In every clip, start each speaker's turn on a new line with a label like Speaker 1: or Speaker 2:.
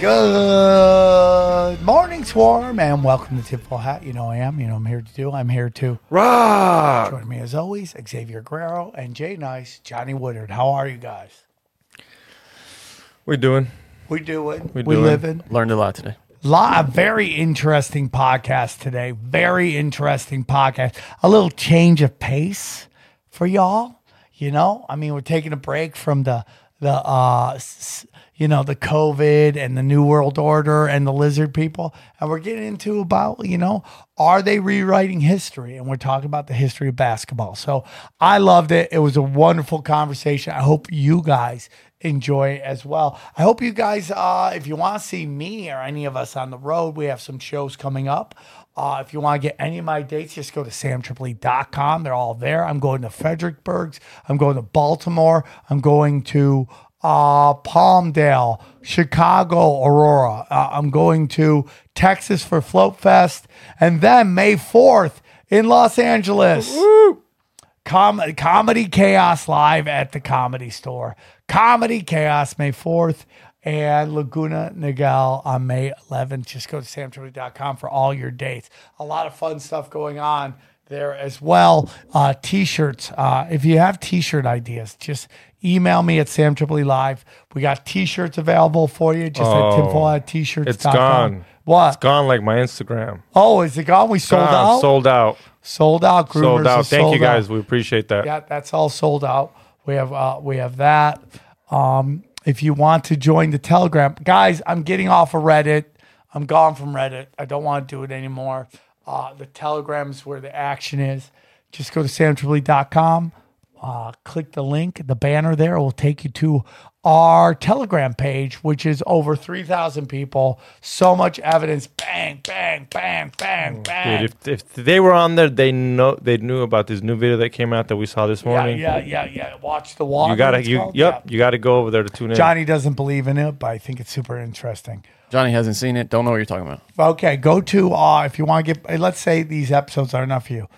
Speaker 1: Good morning, Swarm, and welcome to Tinfoil Hat. You know I am. You know I'm here to do. I'm here to
Speaker 2: rock.
Speaker 1: Joining me as always, Xavier Guerrero and Jay Nice, Johnny Woodard. How are you guys?
Speaker 2: We doing?
Speaker 1: We doing? We, doing. living?
Speaker 3: Learned a lot today.
Speaker 1: Lot a very interesting podcast today. Very interesting podcast. A little change of pace for y'all. You know, I mean, we're taking a break from the the uh, s- you know, the COVID and the New World Order and the lizard people. And we're getting into about, you know, are they rewriting history? And we're talking about the history of basketball. So I loved it. It was a wonderful conversation. I hope you guys enjoy it as well. I hope you guys, uh, if you want to see me or any of us on the road, we have some shows coming up. Uh, if you want to get any of my dates, just go to samtripoli.com. They're all there. I'm going to Fredericksburg's. I'm going to Baltimore. I'm going to uh, Palmdale, Chicago, Aurora. Uh, I'm going to Texas for Float Fest. And then May 4th in Los Angeles. Com- Comedy Chaos Live at the Comedy Store. Comedy Chaos, May 4th. And Laguna Niguel on May 11th. Just go to samtripoli.com for all your dates. A lot of fun stuff going on there as well. Uh, t-shirts. Uh, if you have t-shirt ideas, just email me at Sam Tripoli Live. We got t shirts available for you.
Speaker 2: Just oh, at tinfoil t shirts. It's gone.
Speaker 1: What?
Speaker 2: It's gone like my Instagram.
Speaker 1: Oh, is it gone? We sold gone. out.
Speaker 2: Sold out.
Speaker 1: Sold out.
Speaker 2: Groomers sold out. Thank sold you guys. Out. We appreciate that.
Speaker 1: Yeah, that's all sold out. We have uh, we have that. Um, if you want to join the Telegram, guys, I'm getting off of Reddit. I'm gone from Reddit. I don't want to do it anymore. Uh, the is where the action is. Just go to samtripoli.com uh, click the link, the banner there will take you to our Telegram page, which is over 3,000 people. So much evidence. Bang, bang, bang, bang, oh, bang.
Speaker 2: Dude, if, if they were on there, they know they knew about this new video that came out that we saw this morning. Yeah,
Speaker 1: yeah, yeah. yeah. Watch the wall.
Speaker 2: You gotta, you, yep, yeah. you gotta go over there to
Speaker 1: tune
Speaker 2: in.
Speaker 1: Johnny doesn't believe in it, but I think it's super interesting.
Speaker 3: Johnny hasn't seen it. Don't know what you're talking about.
Speaker 1: Okay, go to uh, if you want to get. Let's say these episodes are enough for you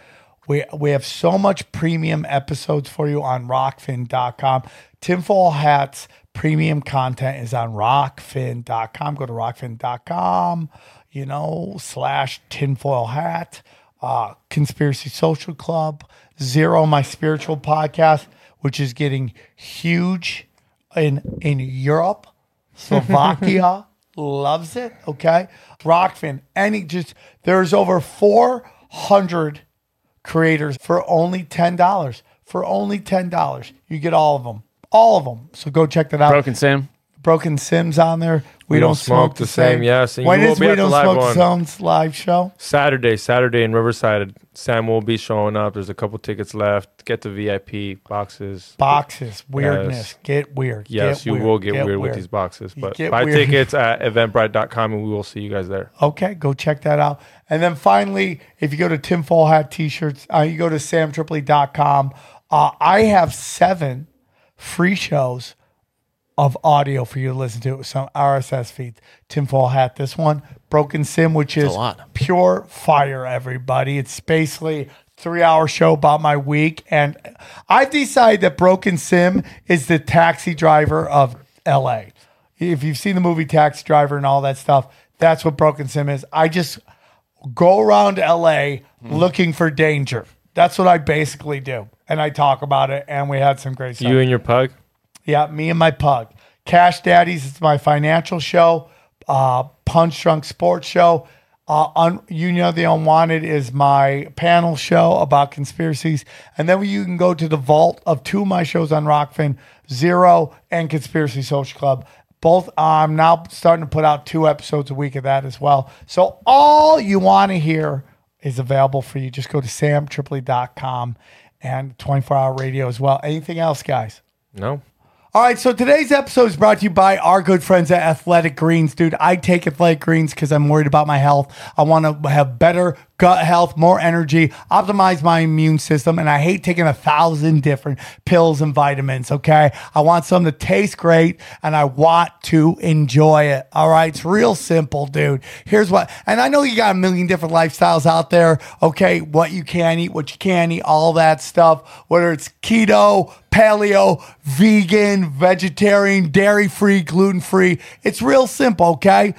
Speaker 1: we we have so much premium episodes for you on rokfin.com. Tinfoil hats premium content is on rokfin.com. Go to rokfin.com, you know, slash tinfoil hat, uh, conspiracy social club, zero my spiritual podcast, which is getting huge in in Europe, Slovakia. loves it. Okay. Rokfin, any just there's over 400 creators for only $10. For only $10. You get all of them. All of them. So go check that out.
Speaker 2: Broken Sam.
Speaker 1: Broken Sims on there. We, we don't, don't, smoke, the same. same.
Speaker 2: Yes.
Speaker 1: And when is We Don't Smoke one. Zone's live show?
Speaker 2: Saturday, Saturday in Riverside. Sam will be showing up. There's a couple tickets left. Get the VIP boxes.
Speaker 1: Boxes. Weirdness. Yes. Get weird.
Speaker 2: Yes, get you weird. will get, get weird, weird, with these boxes. But buy weird. tickets at eventbrite.com and we will see you guys there.
Speaker 1: Okay, go check that out. And then finally, if you go to Tinfoil Hat t shirts, uh, you go to samtripoli.com. Uh, I have seven free shows of audio for you to listen to. Some RSS feeds. Tinfoil Hat. This one, Broken Sim, which That's is pure fire. Everybody, it's basically three-hour show about my week, and I've decided that Broken Sim is the taxi driver of L.A. If you've seen the movie Taxi Driver and all that stuff, that's what Broken Sim is. I just go around LA mm. Mm-hmm. looking for danger. That's what I basically do. And I talk about it, and we had some great stuff.
Speaker 2: You and your pug?
Speaker 1: Yeah, me and my pug. Cash Daddies is my financial show. Uh, Punch Drunk Sports Show. Uh, un- you know the Unwanted is my panel show about conspiracies, and then you can go to the vault of two of my shows on Rokfin, Zero and Conspiracy Social Club. Both uh, I'm now starting to put out two episodes a week of that as well. So all you want to hear is available for you. Just go to samtripoli.com and 24 hour radio as well. Anything else, guys?
Speaker 2: No.
Speaker 1: All right, so today's episode is brought to you by our good friends at Athletic Greens. Dude, I take Athletic Greens because I'm worried about my health. I want to have better gut health, more energy, optimize my immune system. And I hate taking a thousand different pills and vitamins. Okay. I want something that tastes great and I want to enjoy it. All right. It's real simple, dude. Here's what, and I know you got a million different lifestyles out there. Okay. What you can eat, what you can't eat, all that stuff, whether it's keto, paleo, vegan, vegetarian, dairy free, gluten free. It's real simple. Okay.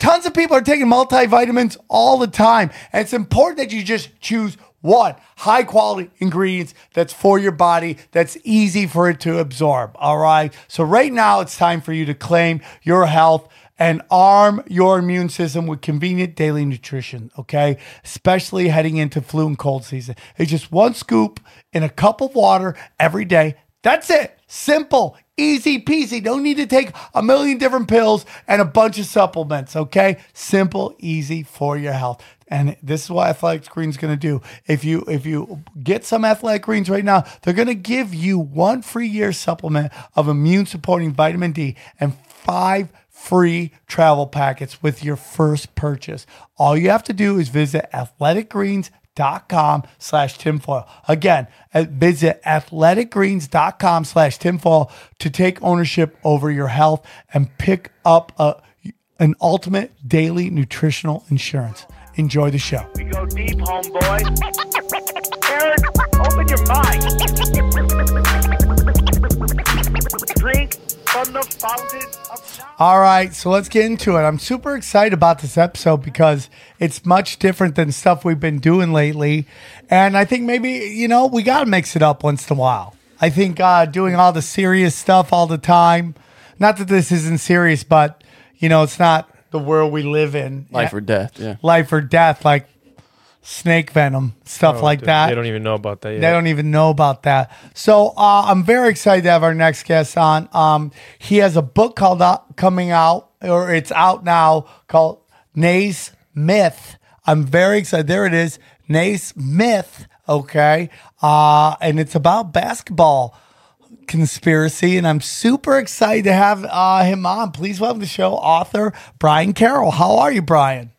Speaker 1: Tons of people are taking multivitamins all the time. And it's important that you just choose one high quality ingredients that's for your body, that's easy for it to absorb. All right. So, right now, it's time for you to claim your health and arm your immune system with convenient daily nutrition, okay? Especially heading into flu and cold season. It's just one scoop in a cup of water every day. That's it. Simple, easy peasy. Don't need to take a million different pills and a bunch of supplements, okay? Simple, easy for your health. And this is what Athletic Greens is going to do. If you if you get some Athletic Greens right now, they're going to give you one free year supplement of immune supporting vitamin D and five free travel packets with your first purchase. All you have to do is visit athleticgreens.com athleticgreens.com slash tinfoil. Again, visit athleticgreens.com slash tinfoil to take ownership over your health and pick up a, an ultimate daily nutritional insurance. Enjoy the show. We go deep, homeboy. Eric, open your mind. Drink all right, so let's get into it. I'm super excited about this episode because it's much different than stuff we've been doing lately. And I think maybe, you know, we got to mix it up once in a while. I think uh, doing all the serious stuff all the time, not that this isn't serious, but, you know, it's not the world we live in.
Speaker 2: Life or death,
Speaker 1: yeah. Life or death. Like, snake venom, stuff oh, like dude, that.
Speaker 2: They don't even know about that
Speaker 1: yet. They don't even know about that. So uh, I'm very excited to have our next guest on. Um, he has a book called uh, coming out, or it's out now, called Nays Myth. I'm very excited. There it is, Naismith. Okay, uh, and it's about basketball conspiracy, and I'm super excited to have uh, him on. Please welcome to the show author Brian Carroll. How are you, Brian?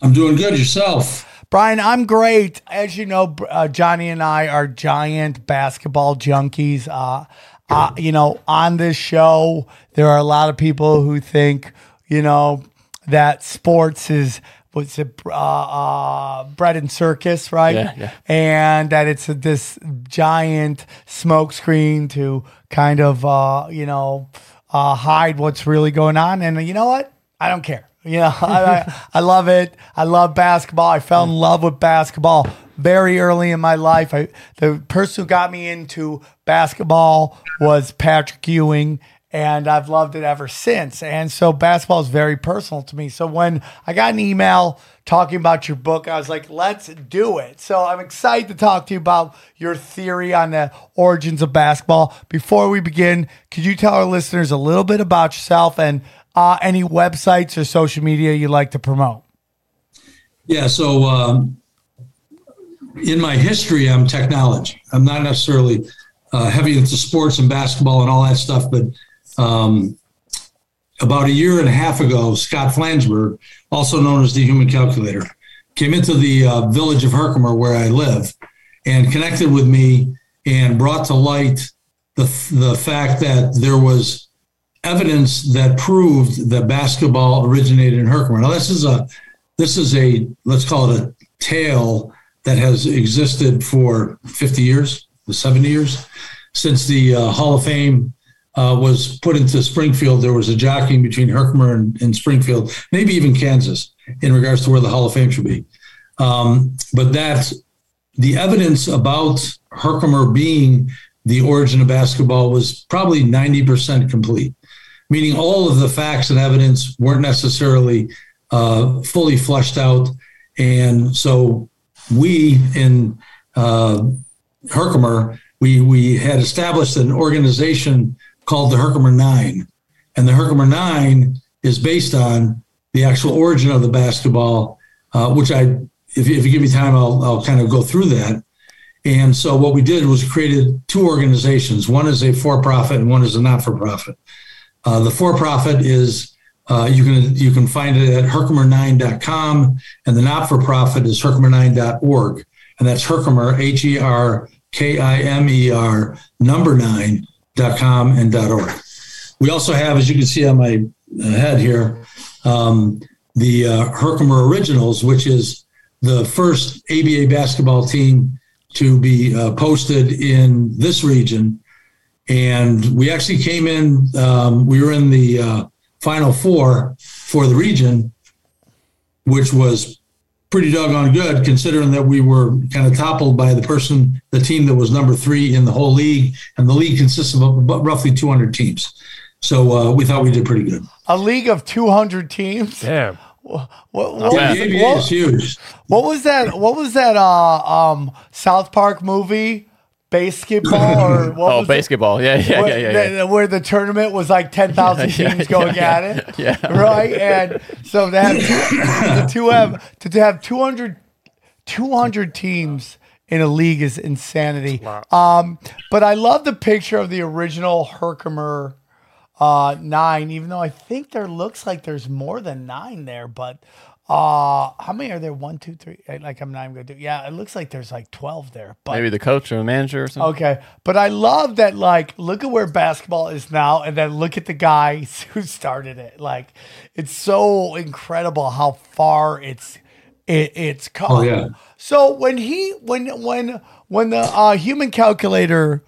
Speaker 4: I'm doing good. Yourself?
Speaker 1: Brian, I'm great. As you know, uh, Johnny and I are giant basketball junkies. Uh, uh, you know, on this show, there are a lot of people who think, you know, that sports is what's it, uh, uh, bread and circus, right? Yeah, yeah. And that it's a, this giant smokescreen to kind of, uh, you know, hide what's really going on. And you know what? I don't care. You know, I, I, love it. I love basketball. I fell in love with basketball very early in my life. I, the person who got me into basketball was Patrick Ewing, and I've loved it ever since. And so basketball is very personal to me. So when I got an email talking about your book, I was like, let's do it. So I'm excited to talk to you about your theory on the origins of basketball. Before we begin, could you tell our listeners a little bit about yourself and – uh, any websites or social media you would like to promote?
Speaker 4: Yeah, so um, in my history, I'm technology. I'm not necessarily uh, heavy into sports and basketball and all that stuff, but um, about a year and a half ago, Scott Flansburg, also known as the Human Calculator, came into the uh, village of Herkimer where I live and connected with me and brought to light the, the fact that there was evidence that proved that basketball originated in Herkimer. Now this is a this is a let's call it a tale that has existed for 50 years, 70 years since the uh, Hall of Fame uh, was put into Springfield. There was a jockeying between Herkimer and, and, Springfield, maybe even Kansas, in regards to where the Hall of Fame should be. Um, but that the evidence about Herkimer being the origin of basketball was probably 90% complete meaning all of the facts and evidence weren't necessarily uh, fully fleshed out. And so we in uh, Herkimer, we, we had established an organization called the Herkimer Nine. And the Herkimer Nine is based on the actual origin of the basketball, uh, which I, if, if you give me time, I'll, I'll kind of go through that. And so what we did was created two organizations. One is a for-profit and one is a not-for-profit. Uh, the for-profit is uh, you can you can find it at herkimer9.com, and the not-for-profit is herkimer9.org, and that's Herkimer H E R K I M E R number nine dot com and dot org. We also have, as you can see on my uh, head here, um, the uh, Herkimer Originals, which is the first ABA basketball team to be uh, posted in this region and we actually came in. Um, we were in the uh, final four for the region, which was pretty doggone good considering that we were kind of toppled by the person, the team that was number three in the whole league, and the league consists of roughly 200 teams. So uh, we thought we did pretty good.
Speaker 1: A league of 200 teams.
Speaker 2: Damn. What,
Speaker 4: what, what,
Speaker 1: yeah, What was that? What was that? Uh, um, South Park movie basketball or what
Speaker 3: oh basketball it? yeah
Speaker 1: yeah,
Speaker 3: where, yeah, yeah,
Speaker 1: yeah. The, where the tournament was like 10,000 teams yeah, yeah, going at it yeah right and so to have two, to have to, to have 200 200 teams in a league is insanity um but I love the picture of the original Herkimer uh, nine, even though I think there looks like there's more than nine there, but uh, how many are there? One, two, three. Like I'm not even gonna do. Yeah, it looks like there's like twelve there.
Speaker 3: But maybe the coach or the manager or something.
Speaker 1: Okay, but I love that. Like, look at where basketball is now, and then look at the guys who started it. Like, it's so incredible how far it's it, it's come. Oh,
Speaker 4: yeah.
Speaker 1: So when he when when when the uh, human calculator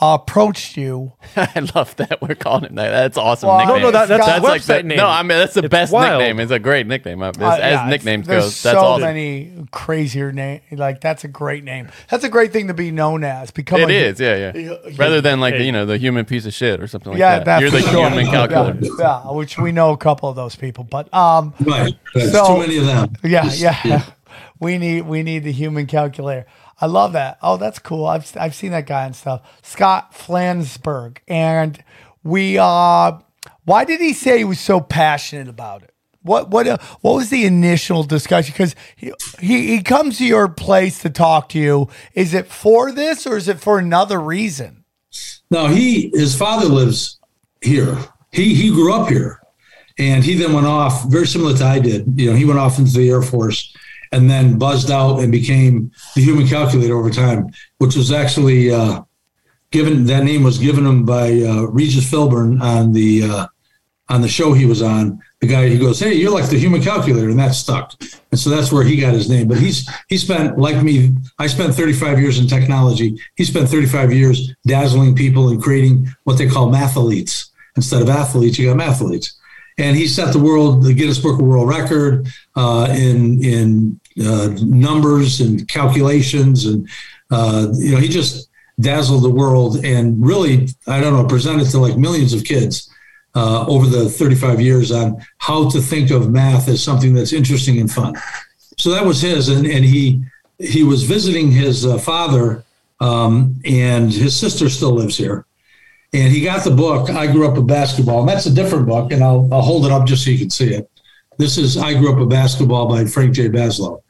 Speaker 1: approached you.
Speaker 3: I love that we're calling him that. That's awesome. Well, nickname.
Speaker 2: No, no,
Speaker 3: that,
Speaker 2: that's, that's like the, name.
Speaker 3: No, I mean that's the it's best wild. nickname. It's a great nickname. Uh, as, yeah, nicknames go, that's so awesome.
Speaker 1: many crazier name. Like that's a great name. That's a great thing to be known as.
Speaker 3: Become it is, yeah, yeah. Rather than like you know the human piece of shit or something like
Speaker 1: yeah, that. You're
Speaker 3: the
Speaker 1: sure. human calculator. Yeah, yeah, which we know a couple of those people, but um, right. so, too many of them. yeah. yeah. yeah. We need we need the human calculator. I love that. Oh, that's cool. I've I've seen that guy and stuff. Scott Flansburg, and we. Uh, why did he say he was so passionate about it? What what uh, what was the initial discussion? Because he, he he comes to your place to talk to you. Is it for this or is it for another reason?
Speaker 4: No, he his father lives here. He he grew up here, and he then went off very similar to I did. You know, he went off into the Air Force and then buzzed out and became the human calculator over time, which was actually uh, given that name was given him by uh, Regis Philbin on the uh, on the show he was on. The guy he goes, "Hey, you're like the human calculator," and that stuck, and so that's where he got his name. But he's he spent like me. I spent 35 years in technology. He spent 35 years dazzling people and creating what they call mathletes instead of athletes. You got mathletes and he set the world the Guinness Book of World Record uh, in in uh, numbers and calculations, and uh, you know he just dazzled the world and really I don't know presented to like millions of kids. Uh, over the 35 years on how to think of math as something that's interesting and fun. So that was his, and, and he he was visiting his uh, father, um, and his sister still lives here, and he got the book. I grew up with basketball, and that's a different book, and I'll, I'll hold it up just so you can see it. This is I grew up a basketball by Frank J. Basloe,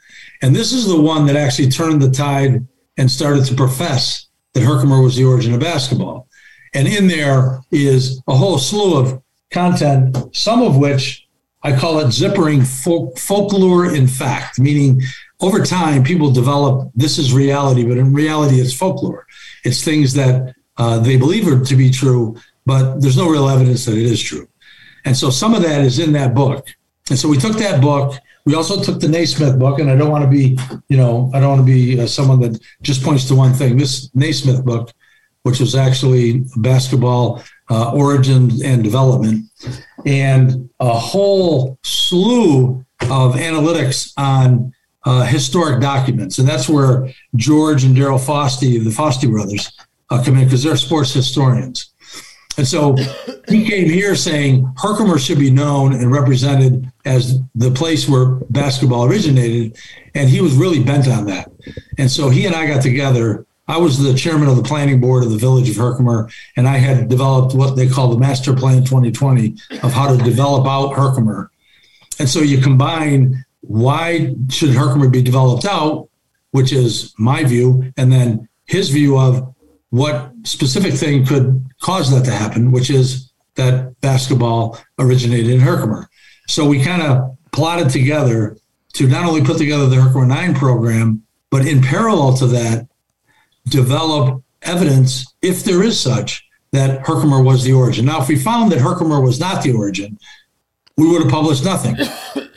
Speaker 4: and this is the one that actually turned the tide and started to profess that Herkimer was the origin of basketball. And in there is a whole slew of content, some of which I call it zippering folk, folklore in fact, meaning over time people develop this is reality, but in reality it's folklore. It's things that uh, they believe are to be true, but there's no real evidence that it is true. And so some of that is in that book. And so we took that book. We also took the Naismith book, and I don't want to be, you know, I don't want to be uh, someone that just points to one thing. This Naismith book, which was actually basketball uh, origin and development, and a whole slew of analytics on uh, historic documents. And that's where George and Darril Fosty, the Fosty brothers, uh, come in because they're sports historians. And so he came here saying Herkimer should be known and represented as the place where basketball originated. And he was really bent on that. And so he and I got together. I was the chairman of the planning board of the village of Herkimer, and I had developed what they call the master plan 2020 of how to develop out Herkimer. And so you combine why should Herkimer be developed out, which is my view, and then his view of what specific thing could cause that to happen, which is that basketball originated in Herkimer. So we kind of plotted together to not only put together the Herkimer 9 program, but in parallel to that, develop evidence, if there is such, that Herkimer was the origin. Now, if we found that Herkimer was not the origin, we would have published nothing.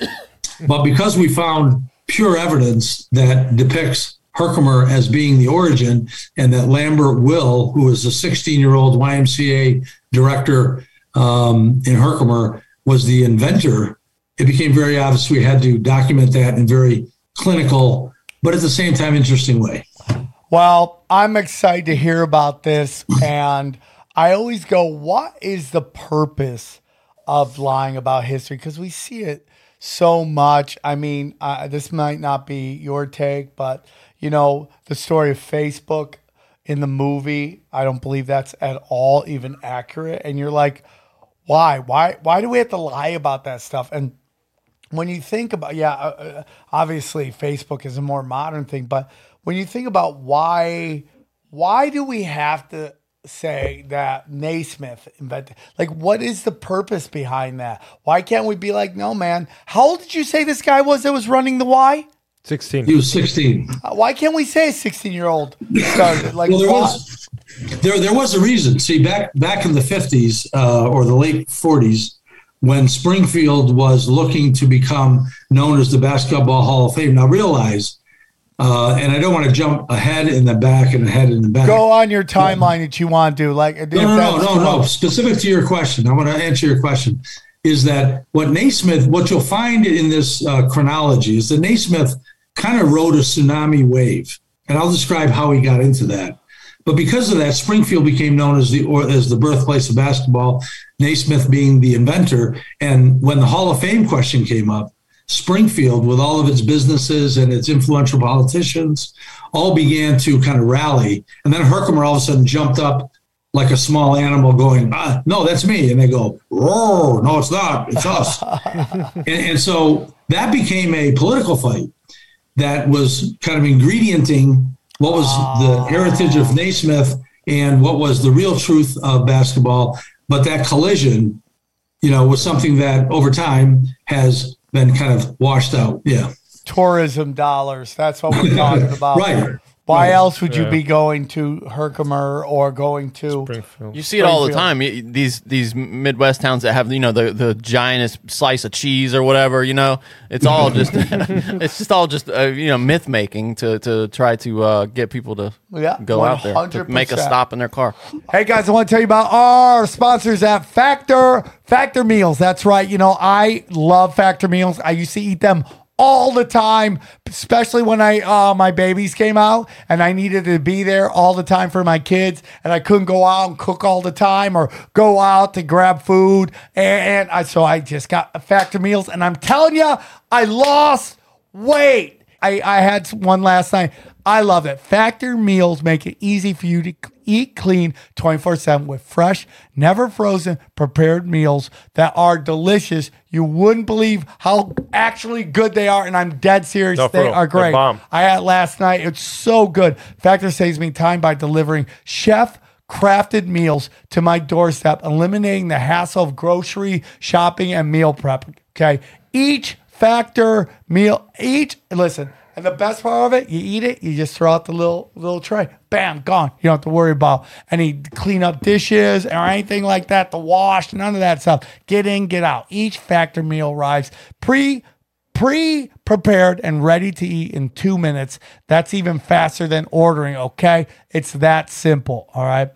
Speaker 4: but because we found pure evidence that depicts Herkimer as being the origin, and that Lambert Will, who was a 16 year old YMCA director um, in Herkimer, was the inventor. It became very obvious we had to document that in very clinical, but at the same time, interesting way.
Speaker 1: Well, I'm excited to hear about this. And I always go, what is the purpose of lying about history? Because we see it so much. I mean, uh, this might not be your take, but you know, the story of Facebook in the movie, I don't believe that's at all even accurate. And you're like, why? Why? Why do we have to lie about that stuff? And when you think about, yeah, uh, uh, obviously Facebook is a more modern thing, but when you think about why, why do we have to say that Naismith invented? Like, what is the purpose behind that? Why can't we be like, no, man? How old did you say this guy was that was running the Y?
Speaker 2: 16. He
Speaker 4: was 16. Uh,
Speaker 1: why can't we say a 16 year old started? Like, well,
Speaker 4: there,
Speaker 1: was,
Speaker 4: there, there was a reason. See, back, back in the 50s uh, or the late 40s, when Springfield was looking to become known as the Basketball Hall of Fame, now realize, uh, and I don't want to jump ahead in the back and ahead in the back.
Speaker 1: Go on your timeline yeah. that you want to. Like,
Speaker 4: no, no, no, no, no. Specific to your question, I want to answer your question is that what Naismith, what you'll find in this uh, chronology is that Naismith kind of rode a tsunami wave. And I'll describe how he got into that. But because of that, Springfield became known as the or, as the birthplace of basketball. Naismith being the inventor, and when the Hall of Fame question came up, Springfield, with all of its businesses and its influential politicians, all began to kind of rally. And then Herkimer all of a sudden jumped up like a small animal, going, ah, "No, that's me!" And they go, "Roar! No, it's not. It's us." and, and so that became a political fight that was kind of ingredienting what was the ah. heritage of Naismith and what was the real truth of basketball. But that collision, you know, was something that over time has been kind of washed out. Yeah.
Speaker 1: Tourism dollars. That's what we're talking about. right. Why else would you be going to Herkimer or going to Springfield?
Speaker 3: You see it all the time. These these Midwest towns that have you know the the giantest slice of cheese or whatever. You know, it's all just it's just all just uh, you know myth making to to try to uh, get people to Yeah, go out there to make a stop in their car.
Speaker 1: Hey guys, I want to tell you about our sponsors at Factor Factor Meals. That's right. You know, I love Factor Meals. I used to eat them all the time, especially when I uh, my babies came out and I needed to be there all the time for my kids, and I couldn't go out and cook all the time or go out to grab food, and, and I, so I just got factor meals, and I'm telling you, I lost weight. I, I had one last night. I love it. Factor meals make it easy for you to eat clean 24 7 with fresh, never frozen, prepared meals that are delicious. You wouldn't believe how actually good they are. And I'm dead serious. No, they real. are great. I had last night. It's so good. Factor saves me time by delivering chef crafted meals to my doorstep, eliminating the hassle of grocery shopping and meal prep. Okay. Each factor meal, each, listen, and the best part of it, you eat it, you just throw out the little little tray. Bam, gone. You don't have to worry about any clean up dishes or anything like that, the wash, none of that stuff. Get in, get out. Each factor meal arrives pre pre prepared and ready to eat in two minutes. That's even faster than ordering, okay? It's that simple, all right?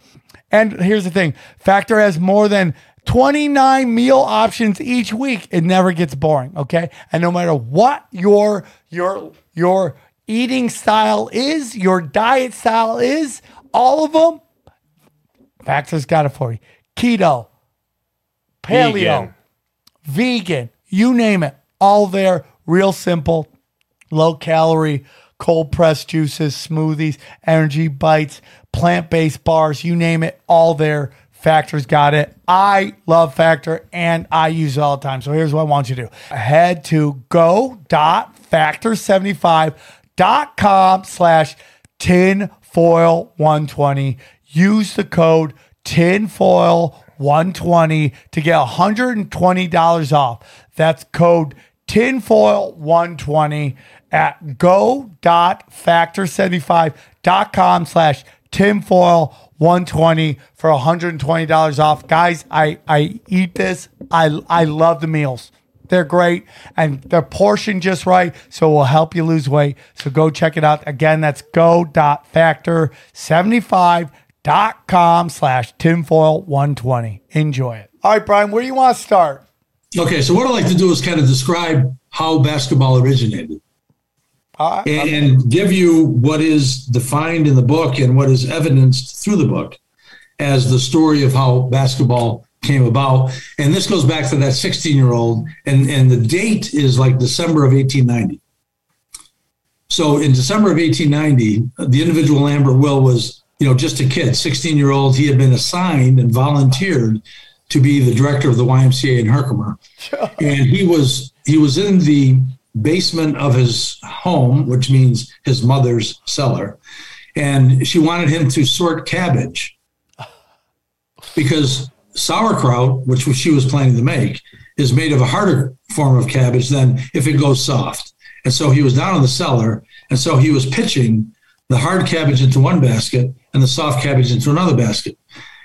Speaker 1: And here's the thing Factor has more than 29 meal options each week. It never gets boring, okay? And no matter what your your your eating style is, your diet style is, all of them Factor's got it for you. Keto, paleo, vegan, vegan you name it, all there, real simple, low calorie, cold pressed juices, smoothies, energy bites, plant based bars, you name it, all there. Factor's got it. I love Factor and I use it all the time. So here's what I want you to do head to go.factor75.com slash tinfoil120. Use the code tinfoil120 to get $120 off. That's code tinfoil120 at go.factor75.com slash tinfoil120 120 for $120 off. Guys, I, I eat this. I, I love the meals. They're great and they're portioned just right. So it will help you lose weight. So go check it out. Again, that's go.factor75.com slash tinfoil120. Enjoy it. All right, Brian, where do you want to start?
Speaker 4: Okay, so what I like to do is kind of describe how basketball originated. I, and give you what is defined in the book and what is evidenced through the book as the story of how basketball came about. And this goes back to that 16 year old, and, and the date is like December of 1890. So in December of 1890, the individual Lambert Will was, you know, just a kid, 16 year old. He had been assigned and volunteered to be the director of the YMCA in Herkimer, and he was he was in the basement of his home, which means his mother's cellar. And she wanted him to sort cabbage because sauerkraut, which she was planning to make, is made of a harder form of cabbage than if it goes soft. And so he was down in the cellar. And so he was pitching the hard cabbage into one basket and the soft cabbage into another basket.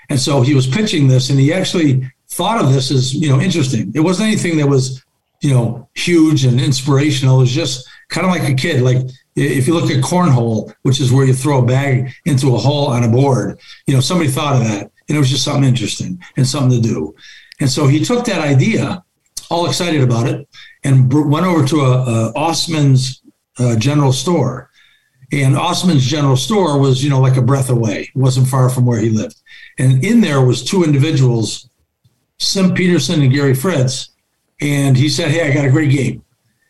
Speaker 4: And so he was pitching this, and he actually thought of this as you know interesting. It wasn't anything that was you know, huge and inspirational. It was just kind of like a kid. Like if you look at cornhole, which is where you throw a bag into a hole on a board, you know, somebody thought of that and it was just something interesting and something to do. And so he took that idea, all excited about it, and went over to a, a Osman's uh, general store. And Osman's general store was, you know, like a breath away. It wasn't far from where he lived. And in there was two individuals, Sim Peterson and Gary Fritz, and he said, "Hey, I got a great game."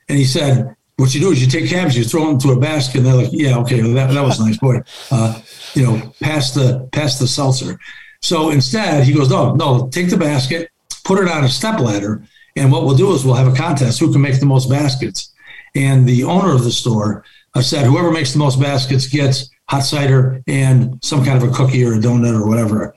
Speaker 4: And he said, "What you do is you take cabs, you throw them to a basket." And they're like, "Yeah, okay, well, that, that was nice, boy." Uh, you know, pass the pass the seltzer. So instead, he goes, "No, no, take the basket, put it on a step ladder, and what we'll do is we'll have a contest who can make the most baskets." And the owner of the store uh, said, "Whoever makes the most baskets gets." hot cider and some kind of a cookie or a donut or whatever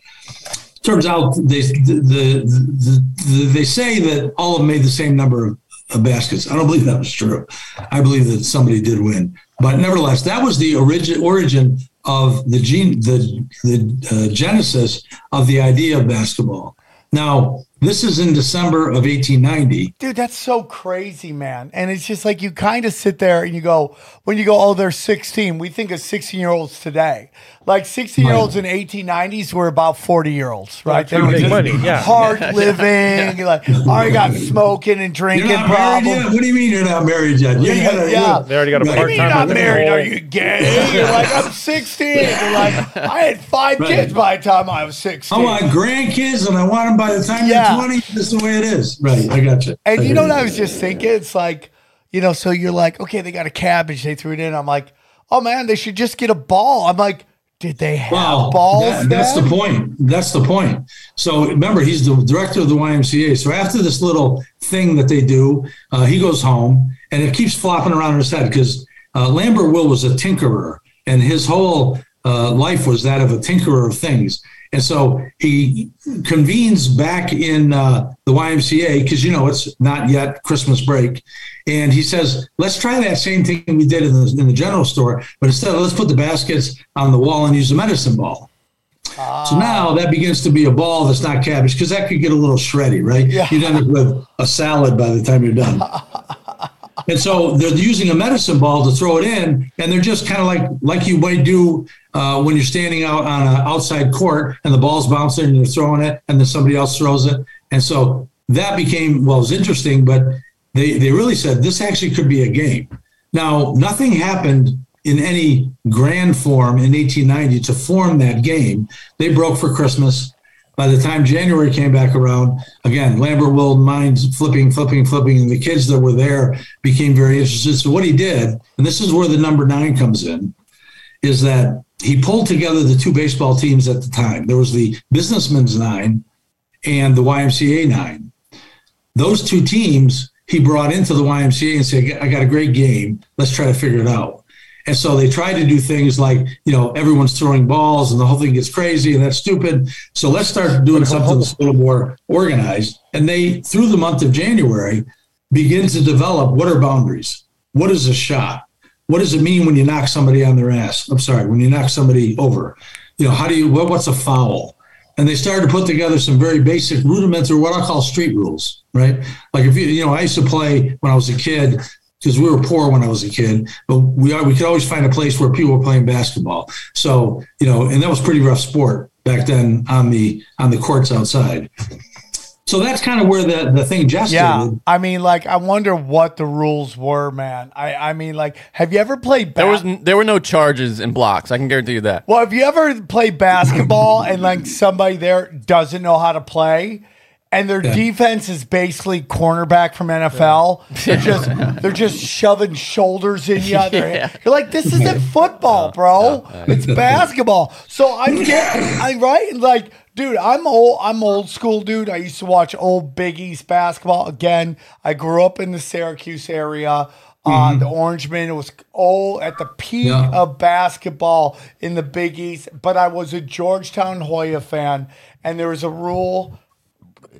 Speaker 4: turns out they the, the, the, they say that all of them made the same number of, of, baskets. I don't believe that was true. I believe that somebody did win, but nevertheless, that was the origin origin of the gene the the uh, genesis of the idea of basketball. Now, this is in December of 1890.
Speaker 1: Dude, that's so crazy, man. And it's just like you kind of sit there and you go, when you go, oh, they're 16, we think of 16 year olds today. Like 16 year olds in 1890s were about 40 year olds, right? they were money, yeah. hard living, yeah. like already oh, got smoking and drinking problems.
Speaker 4: What do you mean you're not married yet? You yeah,
Speaker 1: gotta, yeah. They already got a part time. you are not married? Are you gay? you're like, I'm 16. are like, I had five right. kids by the time I was 16. I
Speaker 4: want grandkids and I want them by the time yeah yeah. 20 is the way it is. Right. I got you.
Speaker 1: And I you know what I was just thinking? It's like, you know, so you're like, okay, they got a cabbage. They threw it in. I'm like, oh man, they should just get a ball. I'm like, did they have well, balls? That,
Speaker 4: that's the point. That's the point. So remember, he's the director of the YMCA. So after this little thing that they do, uh, he goes home and it keeps flopping around in his head because uh, Lambert Will was a tinkerer and his whole uh, life was that of a tinkerer of things. And so he convenes back in uh, the YMCA because, you know, it's not yet Christmas break. And he says, let's try that same thing we did in the, in the general store, but instead let's put the baskets on the wall and use a medicine ball. Ah. So now that begins to be a ball that's not cabbage because that could get a little shreddy, right? Yeah. You'd end up with a salad by the time you're done. And so they're using a medicine ball to throw it in, and they're just kind of like like you might do uh, when you're standing out on an outside court and the ball's bouncing and you're throwing it, and then somebody else throws it. And so that became well, it's interesting, but they they really said this actually could be a game. Now nothing happened in any grand form in 1890 to form that game. They broke for Christmas. By the time January came back around, again, Lambert will minds flipping, flipping, flipping, and the kids that were there became very interested. So what he did, and this is where the number nine comes in, is that he pulled together the two baseball teams at the time. There was the businessman's nine and the YMCA nine. Those two teams he brought into the YMCA and said, I got a great game. Let's try to figure it out. And so they try to do things like, you know, everyone's throwing balls and the whole thing gets crazy and that's stupid. So let's start doing something that's a little more organized. And they, through the month of January, begin to develop what are boundaries? What is a shot? What does it mean when you knock somebody on their ass? I'm sorry, when you knock somebody over. You know, how do you, what, what's a foul? and they started to put together some very basic rudiments or what I call street rules, right? Like if you, you know, I used to play when I was a kid, because we were poor when I was a kid, but we are, we could always find a place where people were playing basketball. So, you know, and that was pretty rough sport back then on the, on the courts outside. So that's kind of where the, the thing just
Speaker 1: yeah. I mean, like, I wonder what the rules were, man. I, I mean, like, have you ever played?
Speaker 3: Ba- there was there were no charges and blocks. I can guarantee you that.
Speaker 1: Well, have you ever played basketball and like somebody there doesn't know how to play? and their yeah. defense is basically cornerback from NFL. Yeah. They're just they're just shoving shoulders in you. Yeah. You're like, this isn't football, bro. It's basketball. So I get, I right like, dude, I'm old. I'm old school, dude. I used to watch old Big East basketball. Again, I grew up in the Syracuse area. On uh, mm-hmm. uh, the Orangeman, it was all at the peak of basketball in the Big East. But I was a Georgetown Hoya fan, and there was a rule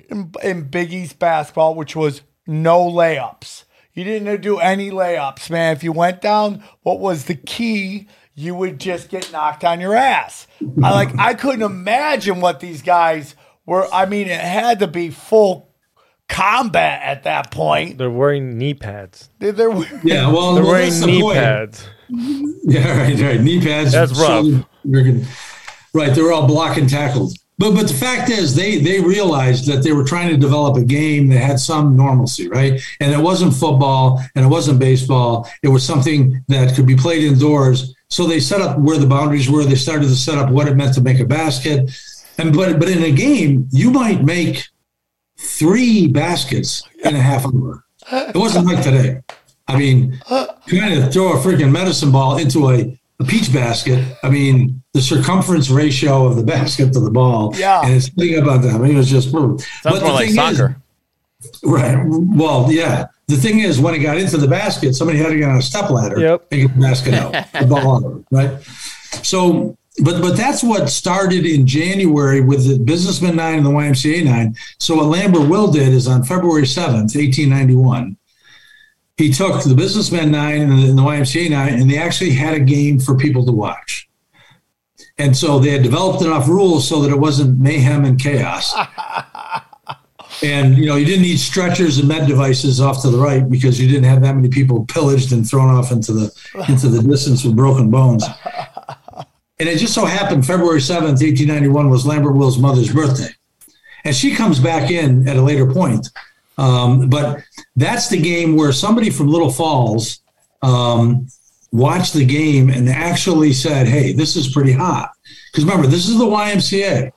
Speaker 1: in, in Big East basketball, which was no layups. You didn't do any layups, man. If you went down, what was the key? You would just get knocked on your ass. I like I couldn't imagine what these guys were. I mean, it had to be full combat at that point.
Speaker 2: They're wearing knee pads. They're, they're
Speaker 4: wearing, yeah, well,
Speaker 2: they're well, wearing knee
Speaker 4: pads. Yeah, right, right. Knee pads.
Speaker 2: That's rough.
Speaker 4: Right, they were all blocking tackles. But but the fact is, they they realized that they were trying to develop a game that had some normalcy, right? And it wasn't football, and it wasn't baseball. It was something that could be played indoors. So they set up where the boundaries were. They started to set up what it meant to make a basket. And but but in a game, you might make three baskets in a half hour. It wasn't like today. I mean, trying to throw a freaking medicine ball into a, a peach basket. I mean, the circumference ratio of the basket to the ball.
Speaker 1: Yeah. And
Speaker 4: it's big up on I mean, it was just boom. Sounds
Speaker 3: more like soccer.
Speaker 4: Is, right. Well, yeah. The thing is, when it got into the basket, somebody had to get on a step ladder yep. and get the basket out, the ball out, right? So, but but that's what started in January with the businessman nine and the YMCA nine. So what Lambert Will did is on February seventh, eighteen ninety one, he took the businessman nine and the YMCA nine, and they actually had a game for people to watch. And so they had developed enough rules so that it wasn't mayhem and chaos. and you know, you didn't need stretchers and med devices off to the right because you didn't have that many people pillaged and thrown off into the into the distance with broken bones. And it just so happened February 7th, 1891 was Lambert Will's mother's birthday. And she comes back in at a later point. Um, but that's the game where somebody from Little Falls um, watched the game and actually said, hey, this is pretty hot. Because remember, this is the YMCA.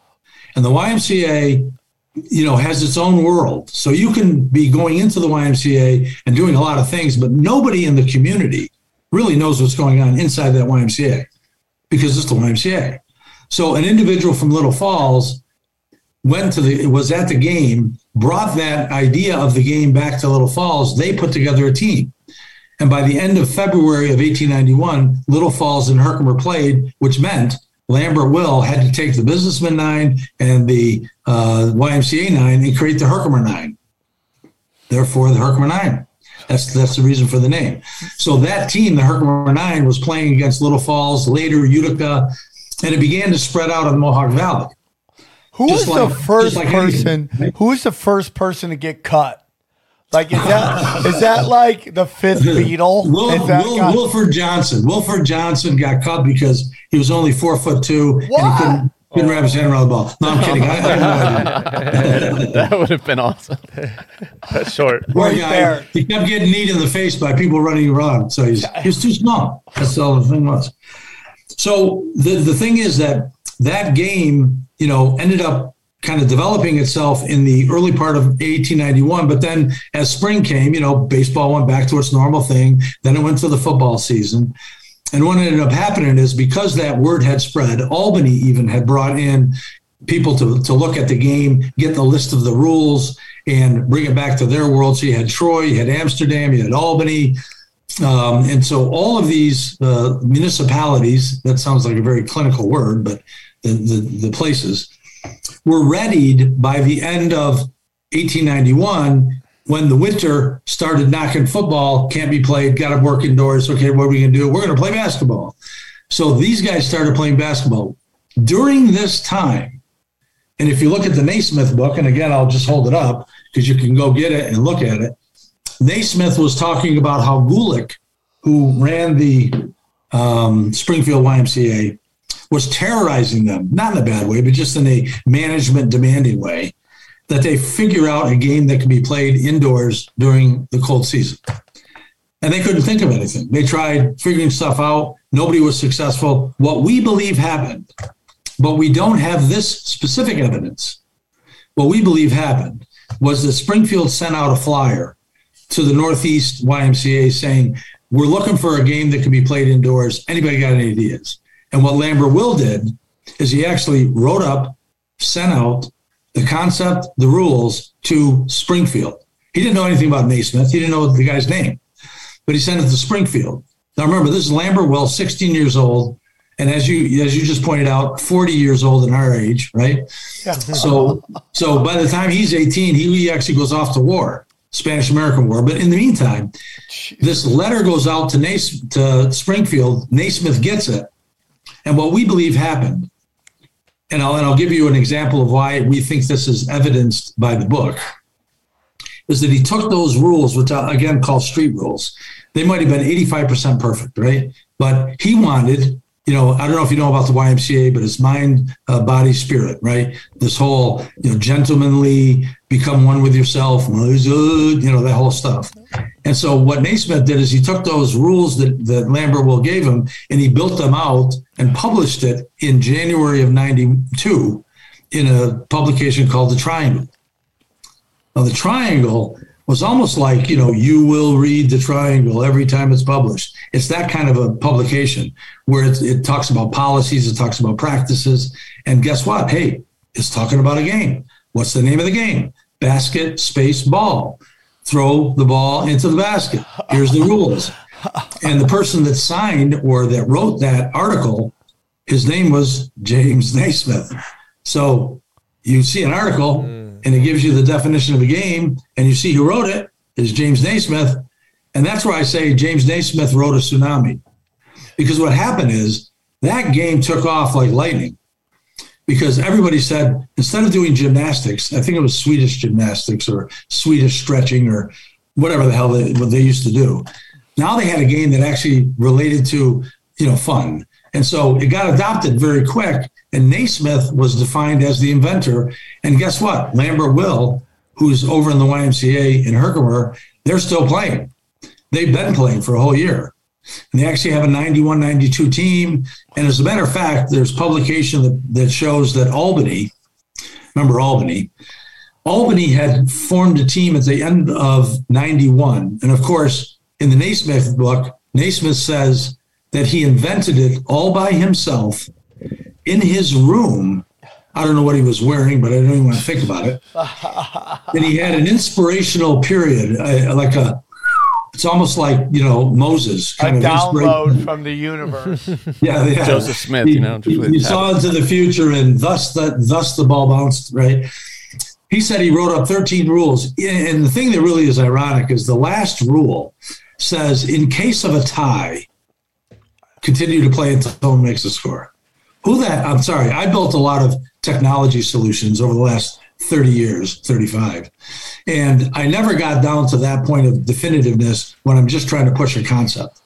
Speaker 4: And the YMCA, you know, has its own world. So you can be going into the YMCA and doing a lot of things, but nobody in the community really knows what's going on inside that YMCA because it's the YMCA. So an individual from Little Falls went to the was at the game, brought that idea of the game back to Little Falls. They put together a team and by the end of February of 1891, Little Falls and Herkimer played, which meant Lambert Will had to take the Businessman Nine and the uh, YMCA Nine and create the Herkimer Nine. Therefore, the Herkimer Nine. That's that's the reason for the name. So that team, the Herkimer Nine, was playing against Little Falls, later Utica, and it began to spread out
Speaker 1: the
Speaker 4: Mohawk Valley.
Speaker 1: Who just was like, the first like person? Anything, Who was the first person to get cut? Like is that is that like the fifth beetle? Wil, Wil,
Speaker 4: got- Wilford Johnson. Wilford Johnson got cut because he was only four foot two what? and he couldn't, couldn't wrap his hand around the ball. No, I'm kidding. I,
Speaker 2: I that would have been awesome. That's short. Poor right
Speaker 4: guy. He kept getting kneed in the face by people running around, so he's he's too small. That's all the thing was. So the the thing is that that game, you know, ended up kind of developing itself in the early part of 1891. But then as spring came, you know, baseball went back to its normal thing. Then it went to the football season. And what ended up happening is because that word had spread, Albany even had brought in people to, to look at the game, get the list of the rules, and bring it back to their world. So you had Troy, you had Amsterdam, you had Albany. Um, and so all of these uh, municipalities, that sounds like a very clinical word, but the, the, the places, were readied by the end of 1891 when the winter started knocking football can't be played got to work indoors okay what are we going to do we're going to play basketball so these guys started playing basketball during this time and if you look at the naismith book and again i'll just hold it up because you can go get it and look at it naismith was talking about how gulick who ran the um, springfield ymca was terrorizing them, not in a bad way, but just in a management demanding way, that they figure out a game that can be played indoors during the cold season. And they couldn't think of anything. They tried figuring stuff out. Nobody was successful. What we believe happened, but we don't have this specific evidence. What we believe happened was that Springfield sent out a flyer to the Northeast YMCA saying, We're looking for a game that can be played indoors. Anybody got any ideas? And what Lambert Will did is he actually wrote up, sent out the concept, the rules to Springfield. He didn't know anything about Naismith. He didn't know the guy's name, but he sent it to Springfield. Now remember, this is Lambert Will, 16 years old, and as you as you just pointed out, 40 years old in our age, right? Yeah. So so by the time he's 18, he, he actually goes off to war, Spanish American War. But in the meantime, Jeez. this letter goes out to Naismith, to Springfield. Naismith gets it, and what we believe happened, and I'll, and I'll give you an example of why we think this is evidenced by the book, is that he took those rules, which I again call street rules. They might have been 85% perfect, right? But he wanted you know, I don't know if you know about the YMCA, but it's mind, uh, body, spirit, right? This whole, you know, gentlemanly, become one with yourself, uh, you know, that whole stuff. And so what Naismith did is he took those rules that, that Lambert Will gave him and he built them out and published it in January of 92 in a publication called The Triangle. Now, The Triangle was almost like you know you will read the triangle every time it's published it's that kind of a publication where it, it talks about policies it talks about practices and guess what hey it's talking about a game what's the name of the game basket space ball throw the ball into the basket here's the rules and the person that signed or that wrote that article his name was james naismith so you see an article hmm and it gives you the definition of a game, and you see who wrote it is James Naismith. And that's where I say James Naismith wrote a tsunami. Because what happened is that game took off like lightning because everybody said instead of doing gymnastics, I think it was Swedish gymnastics or Swedish stretching or whatever the hell they, what they used to do. Now they had a game that actually related to you know fun, and so it got adopted very quick. And Naismith was defined as the inventor. And guess what? Lambert Will, who's over in the YMCA in Herkimer, they're still playing. They've been playing for a whole year. And they actually have a 91 92 team. And as a matter of fact, there's publication that, that shows that Albany, remember Albany, Albany had formed a team at the end of 91. And of course, in the Naismith book, Naismith says that he invented it all by himself in his room. I don't know what he was wearing, but I don't even want to think about it. and he had an inspirational period, uh, like a, it's almost like, you know, Moses.
Speaker 1: Kind a of download from the universe.
Speaker 4: yeah, yeah. Joseph Smith, he, you know. He, he saw into the future and thus the, thus the ball bounced, right? He said he wrote up 13 rules. And the thing that really is ironic is the last rule says, in case of a tie, continue to play until someone makes a score who that i'm sorry i built a lot of technology solutions over the last 30 years 35 and i never got down to that point of definitiveness when i'm just trying to push a concept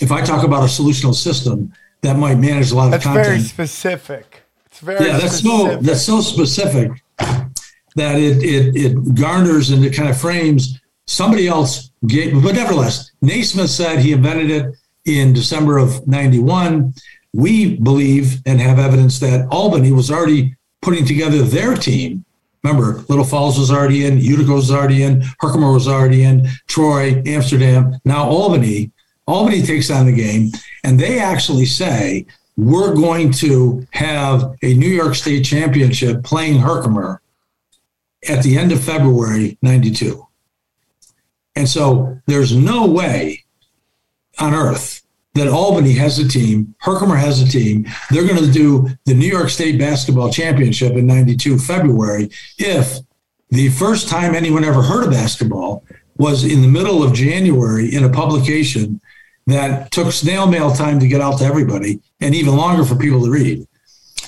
Speaker 4: if i talk about a solutional system that might manage a lot that's of content very
Speaker 1: specific
Speaker 4: it's very yeah that's specific. so that's so specific that it it it garners and it kind of frames somebody else gave, but nevertheless naismith said he invented it in december of 91 we believe and have evidence that Albany was already putting together their team. Remember, Little Falls was already in, Utica was already in, Herkimer was already in, Troy, Amsterdam, now Albany. Albany takes on the game, and they actually say, we're going to have a New York State championship playing Herkimer at the end of February 92. And so there's no way on earth that Albany has a team, Herkimer has a team. They're going to do the New York State Basketball Championship in 92 February if the first time anyone ever heard of basketball was in the middle of January in a publication that took snail mail time to get out to everybody and even longer for people to read.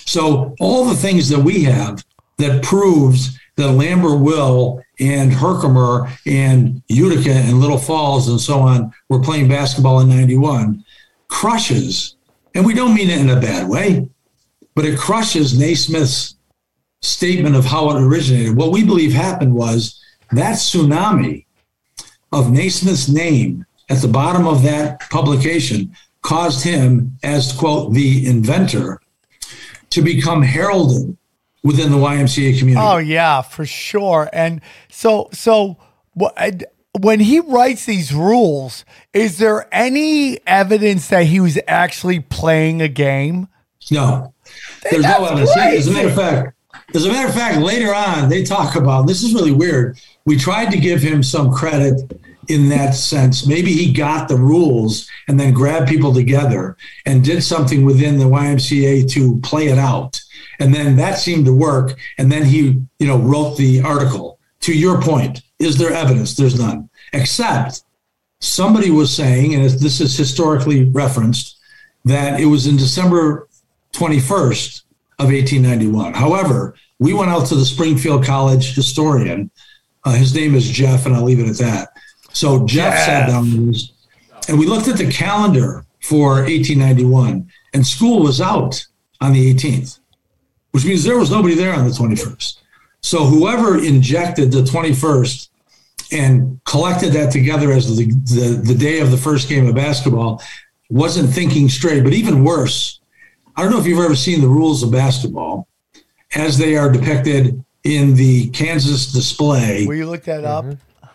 Speaker 4: So all the things that we have that proves that Lambert Will and Herkimer and Utica and Little Falls and so on were playing basketball in 91 crushes, and we don't mean it in a bad way, but it crushes Naismith's statement of how it originated. What we believe happened was that tsunami of Naismith's name at the bottom of that publication caused him, as quote, the inventor, to become heralded within the YMCA community.
Speaker 1: Oh yeah, for sure. And so, so what? when he writes these rules, is there any evidence that he was actually playing a game?
Speaker 4: No, there's That's no evidence. Crazy. As a matter of fact, as a matter of fact, later on they talk about this is really weird. We tried to give him some credit in that sense. Maybe he got the rules and then grabbed people together and did something within the YMCA to play it out. And then that seemed to work. And then he, you know, wrote the article. To your point, is there evidence? There's none. Except somebody was saying, and this is historically referenced, that it was in December 21st of 1891. However, we went out to the Springfield College historian. Uh, his name is Jeff, and I'll leave it at that. So Jeff sat down and we looked at the calendar for 1891, and school was out on the 18th, which means there was nobody there on the 21st. So whoever injected the 21st and collected that together as the, the, the day of the first game of basketball. Wasn't thinking straight, but even worse, I don't know if you've ever seen the rules of basketball as they are depicted in the Kansas display.
Speaker 1: Will you look that up? Mm-hmm.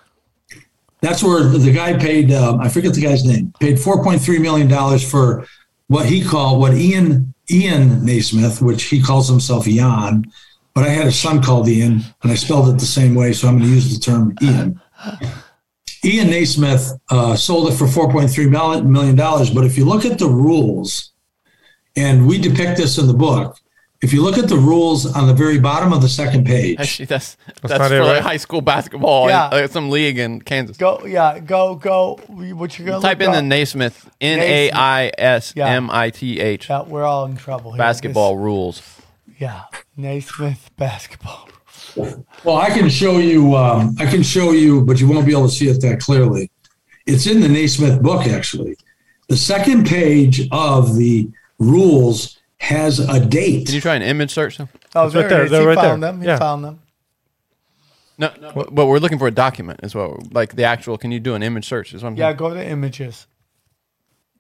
Speaker 4: That's where the guy paid, um, I forget the guy's name, paid $4.3 million for what he called, what Ian, Ian Naismith, which he calls himself Ian, but I had a son called Ian and I spelled it the same way. So I'm going to use the term Ian. Ian Naismith uh, sold it for $4.3 million. But if you look at the rules, and we depict this in the book, if you look at the rules on the very bottom of the second page, Actually,
Speaker 2: that's that's, that's for high school basketball. Yeah, in, some league in Kansas.
Speaker 1: Go, yeah, go, go.
Speaker 2: What you gonna type in up? the Naismith N A I S M I T H.
Speaker 1: We're all in trouble.
Speaker 2: Here. Basketball this, rules.
Speaker 1: Yeah, Naismith basketball.
Speaker 4: Well, I can show you. Um, I can show you, but you won't be able to see it that clearly. It's in the Naismith book, actually. The second page of the rules has a date.
Speaker 2: Did you try an image search? Them? Oh, there right there.
Speaker 1: They're he right found there. them. He yeah. found them.
Speaker 2: No, no but, but, we're looking for a document as well, like the actual. Can you do an image search? Is
Speaker 1: what I'm yeah, go to images.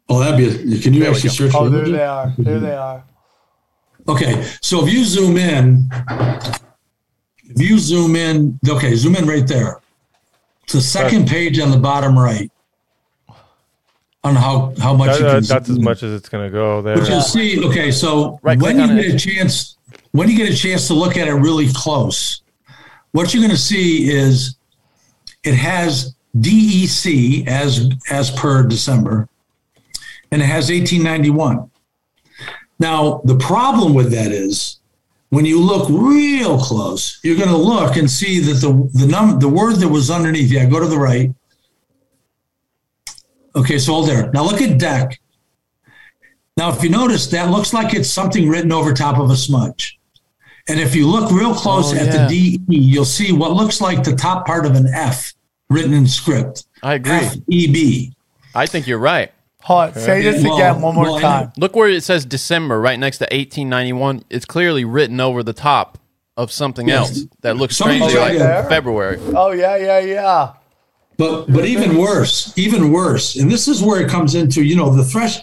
Speaker 4: Oh, that'd be. A, can you there actually
Speaker 1: search?
Speaker 4: Oh,
Speaker 1: there images? they are. There they are.
Speaker 4: Okay, so if you zoom in, if you zoom in, okay, zoom in right there. It's the second page on the bottom right. On how how much
Speaker 2: that, can
Speaker 4: uh,
Speaker 2: that's as much as it's going to go there.
Speaker 4: But you'll see. Okay, so right when you get it. a chance, when you get a chance to look at it really close, what you're going to see is it has DEC as as per December, and it has 1891. Now the problem with that is when you look real close, you're going to look and see that the the num the word that was underneath. Yeah, go to the right. Okay, so all there. Now look at deck. Now, if you notice, that looks like it's something written over top of a smudge. And if you look real close oh, at yeah. the DE, you'll see what looks like the top part of an F written in script.
Speaker 2: I agree.
Speaker 4: F-E-B.
Speaker 2: I think you're right.
Speaker 1: Hold on, say this again one more time.
Speaker 2: Look where it says December, right next to 1891. It's clearly written over the top of something Yes. else that looks Something's strangely like there. February.
Speaker 1: Oh yeah, yeah, yeah.
Speaker 4: But but even worse, even worse, and this is where it comes into you know the thresh,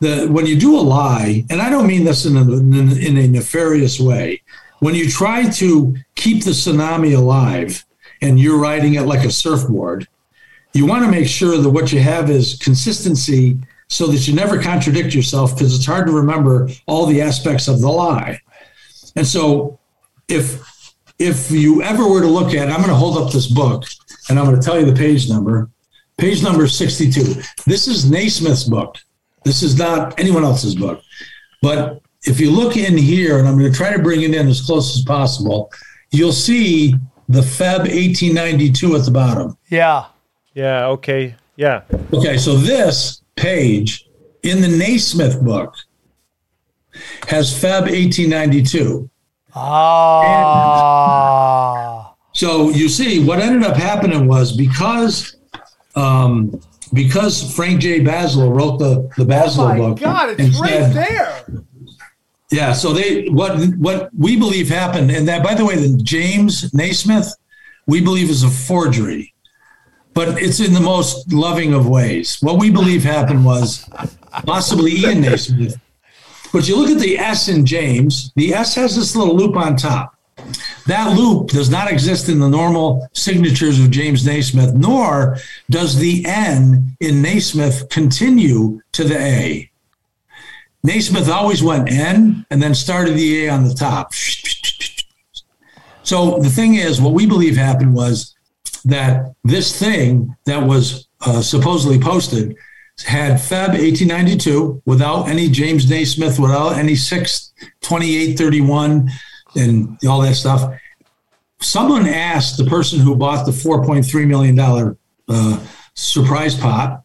Speaker 4: the when you do a lie, and I don't mean this in a, in, in a nefarious way. When you try to keep the tsunami alive, and you're riding it like a surfboard, you want to make sure that what you have is consistency so that you never contradict yourself because it's hard to remember all the aspects of the lie. And so if if you ever were to look at, I'm going to hold up this book and I'm going to tell you the page number. Page number 62. This is Naismith's book. This is not anyone else's book. But if you look in here, and I'm going to try to bring it in as close as possible, you'll see the Feb 1892 at the bottom.
Speaker 2: Yeah. Yeah. Okay. Yeah.
Speaker 4: Okay. So this page in the Naismith book has Feb 1892. Ah. so you see, what ended up happening was because um, because Frank J. Basloe wrote the the Basloe oh book.
Speaker 1: God, it's instead, right there.
Speaker 4: Yeah. So they what what we believe happened, and that by the way, the James Naismith, we believe is a forgery but it's in the most loving of ways. What we believe happened was possibly Ian Naismith. But you look at the S in James, the S has this little loop on top. That loop does not exist in the normal signatures of James Naismith, nor does the N in Naismith continue to the A. Naismith always went N and then started the A on the top. So the thing is, what we believe happened was that this thing that was uh, supposedly posted had Feb 1892 without any James Naismith, without any 6 28 31 and all that stuff. Someone asked the person who bought the $4.3 million uh, surprise pot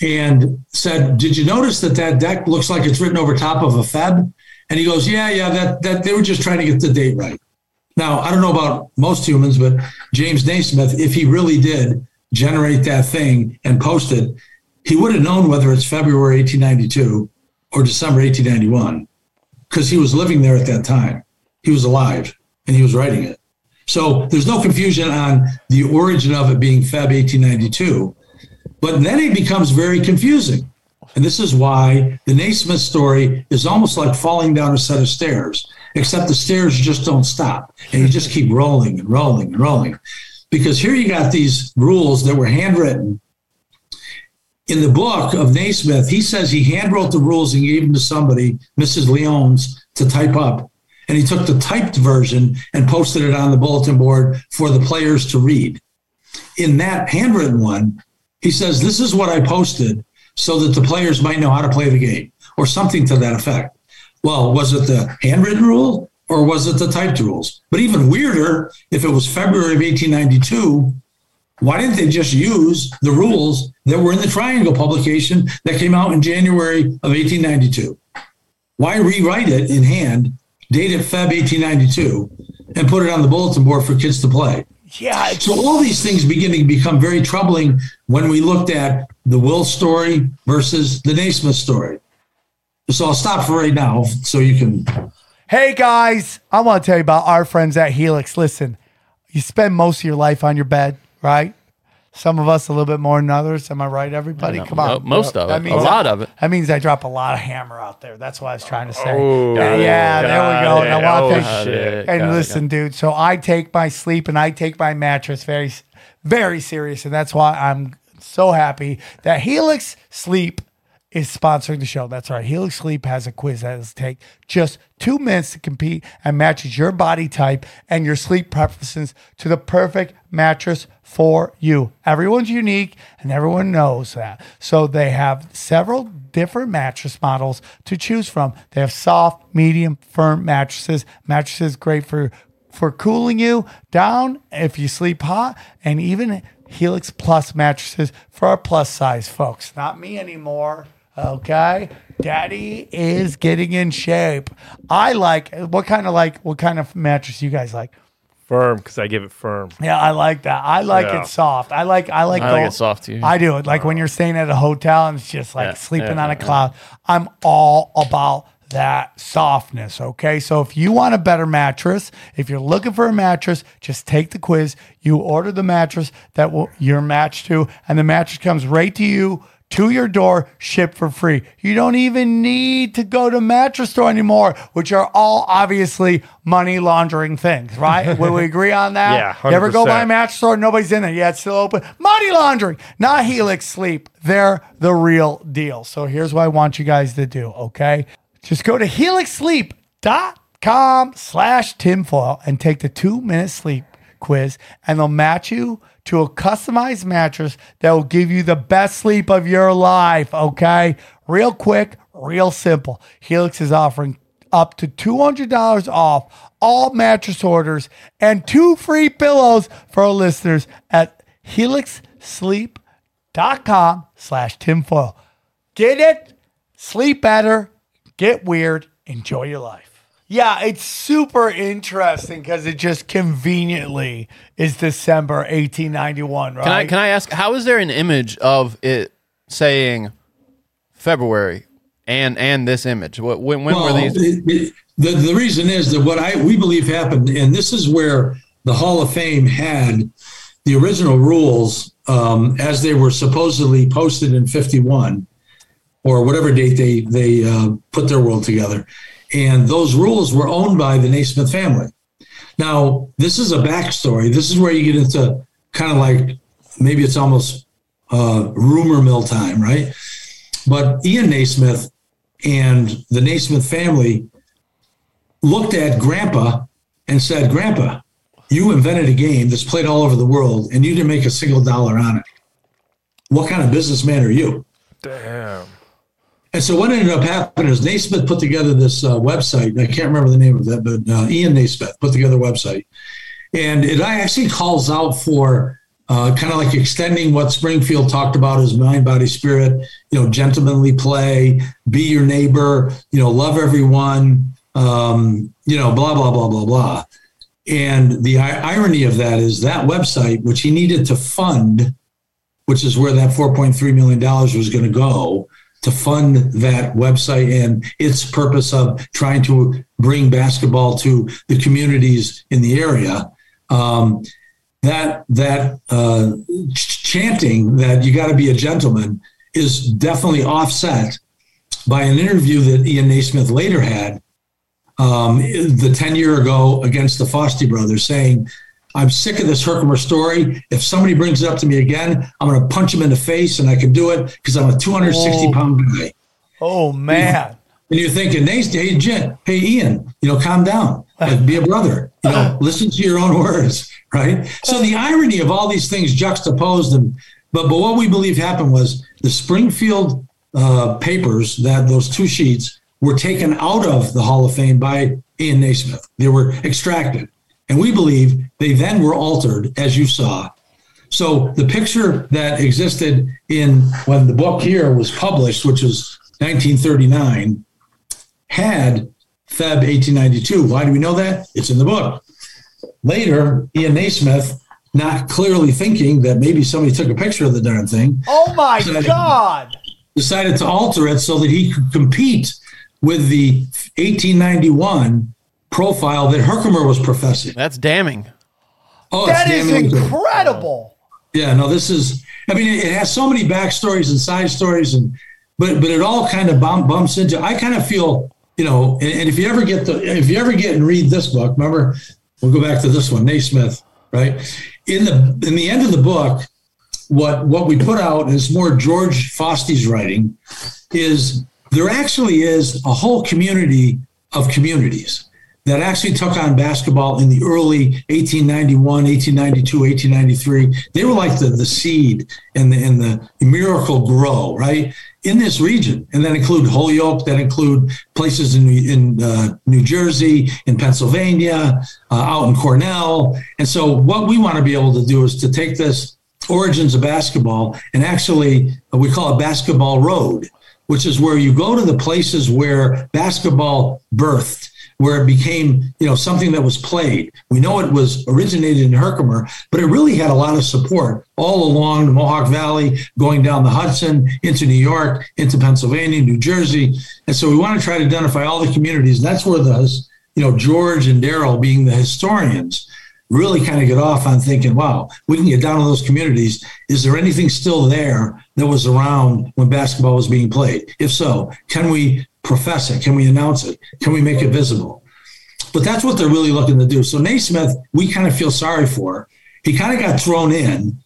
Speaker 4: and said, Did you notice that that deck looks like it's written over top of a Feb? And he goes, Yeah, yeah, that, that they were just trying to get the date right. Now, I don't know about most humans, but James Naismith, if he really did generate that thing and post it, he would have known whether it's February 1892 or December 1891 because he was living there at that time. He was alive and he was writing it. So there's no confusion on the origin of it being Feb 1892. But then it becomes very confusing. And this is why the Naismith story is almost like falling down a set of stairs except the stairs just don't stop. And you just keep rolling and rolling and rolling. Because here you got these rules that were handwritten. In the book of Naismith, he says he handwrote the rules and gave them to somebody, Mrs. Lyons, to type up. And he took the typed version and posted it on the bulletin board for the players to read. In that handwritten one, he says, This is what I posted so that the players might know how to play the game, or something to that effect well, was it the handwritten rule or was it the typed rules? But even weirder, if it was February of 1892, why didn't they just use the rules that were in the Triangle publication that came out in January of 1892? Why rewrite it in hand, date it Feb 1892, and put it on the bulletin board for kids to play?
Speaker 1: Yeah.
Speaker 4: So all these things beginning to become very troubling when we looked at the Will story versus the Naismith story. So I'll stop for right now so you can.
Speaker 1: Hey guys, I want to tell you about our friends at Helix. Listen, you spend most of your life on your bed, right? Some of us a little bit more than others. Am I right, everybody? Come on. No,
Speaker 2: most of it. a
Speaker 1: lot I, of it. That means I drop a lot of hammer out there. That's what I was trying to say. Oh, yeah, yeah there we go. It, oh, and I want shit, and listen, it. dude. So I take my sleep and I take my mattress very, very serious, and that's why I'm so happy that Helix Sleep is sponsoring the show. That's right. Helix Sleep has a quiz that will take just two minutes to compete and matches your body type and your sleep preferences to the perfect mattress for you. Everyone's unique and everyone knows that. So they have several different mattress models to choose from. They have soft, medium, firm mattresses. Mattresses great for for cooling you down if you sleep hot and even Helix Plus mattresses for our plus size folks. Not me anymore. Okay. Daddy is getting in shape. I like what kind of like what kind of mattress you guys like?
Speaker 2: Firm, because I give it firm.
Speaker 1: Yeah, I like that. I like Yeah. it soft. I like I like
Speaker 2: I like it soft too.
Speaker 1: I do
Speaker 2: it
Speaker 1: like when you're staying at a hotel and it's just like Yeah, sleeping yeah, on a yeah, yeah. cloud. I'm all about that softness. Okay. So if you want a better mattress, if you're looking for a mattress, just take the quiz. You order the mattress that will you're matched to, and the mattress comes right to you to your door, shipped for free. You don't even need to go to mattress store anymore, which are all obviously money laundering things, right? Would we agree on that? Yeah,
Speaker 2: 100%.
Speaker 1: Never go by a mattress store, nobody's in there. Yeah, it's still open. Money laundering, not Helix Sleep. They're the real deal. So here's what I want you guys to do, okay? Just go to helixsleep.com slash tinfoil and take the two-minute sleep quiz, and they'll match you – to a customized mattress that will give you the best sleep of your life. Okay. Real quick, real simple. Helix is offering up to $200 off all mattress orders and two free pillows for our listeners at helixsleep.com slash tinfoil. Get it, sleep better, get weird, enjoy your life. Yeah, it's super interesting because it just conveniently is December 1891, right? Can I,
Speaker 2: can I ask, how is there an image of it saying February and and this image? What, when, when well, were these? It,
Speaker 4: it, the, the reason is that what I we believe happened, and this is where the Hall of Fame had the original rules um, as they were supposedly posted in 51 or whatever date they, they uh, put their world together and those rules were owned by the Naismith family. Now, this is a backstory. This is where you get into kind of like maybe it's almost uh, rumor mill time, right? But Ian Naismith and the Naismith family looked at Grandpa and said, Grandpa, you invented a game that's played all over the world and you didn't make a single dollar on it. What kind of businessman are you? Damn. And so what ended up happening is Naismith put together this uh, website. I can't remember the name of that, but uh, Ian Naismith put together a website. And it actually calls out for uh, kind of like extending what Springfield talked about as mind, body, spirit, you know, gentlemanly play, be your neighbor, you know, love everyone, um, you know, blah, blah, blah, blah, blah. And the I- irony of that is that website, which he needed to fund, which is where that $4.3 million was going to go, to fund that website and its purpose of trying to bring basketball to the communities in the area. Um, that that uh, chanting that you got to be a gentleman is definitely offset by an interview that Ian Naismith later had um, the 10 year ago against the Fosty brothers saying I'm sick of this Herkimer story. If somebody brings it up to me again, I'm going to punch him in the face, and I can do it because I'm a 260 pound guy.
Speaker 1: Oh man!
Speaker 4: And you're thinking, hey, hey, Jen, hey, Ian, you know, calm down, be a brother, you know, listen to your own words, right? So the irony of all these things juxtaposed, and but but what we believe happened was the Springfield uh, papers that those two sheets were taken out of the Hall of Fame by Ian Naismith. They were extracted. And we believe they then were altered, as you saw. So the picture that existed in when the book here was published, which was 1939, had Feb 1892. Why do we know that? It's in the book. Later, Ian Naismith, not clearly thinking that maybe somebody took a picture of the darn thing.
Speaker 1: Oh my decided, God!
Speaker 4: Decided to alter it so that he could compete with the 1891 profile that Herkimer was professing.
Speaker 2: That's damning.
Speaker 1: Oh, that is incredible.
Speaker 4: Yeah, no, this is. I mean, it, has so many backstories and side stories, and but but it all kind of bump, bumps into. I kind of feel, you know, and, and, if you ever get the, if you ever get and read this book, remember, we'll go back to this one, Naismith, right? In the in the end of the book, what what we put out is more George Fosty's writing, is there actually is a whole community of communities that actually took on basketball in the early 1891, 1892, 1893. They were like the, the seed and the, and the miracle grow, right? In this region. And that include Holyoke, that include places in, in uh, New Jersey, in Pennsylvania, uh, out in Cornell. And so what we want to be able to do is to take this origins of basketball and actually uh, we call it basketball road, which is where you go to the places where basketball birthed where it became, you know, something that was played. We know it was originated in Herkimer, but it really had a lot of support all along the Mohawk Valley, going down the Hudson into New York, into Pennsylvania, New Jersey. And so we want to try to identify all the communities. And that's where those, you know, George and Darril being the historians really kind of get off on thinking, wow, we can get down to those communities. Is there anything still there that was around when basketball was being played? If so, can we profess it? Can we announce it? Can we make it visible? But that's what they're really looking to do. So Naismith, we kind of feel sorry for. He kind of got thrown in.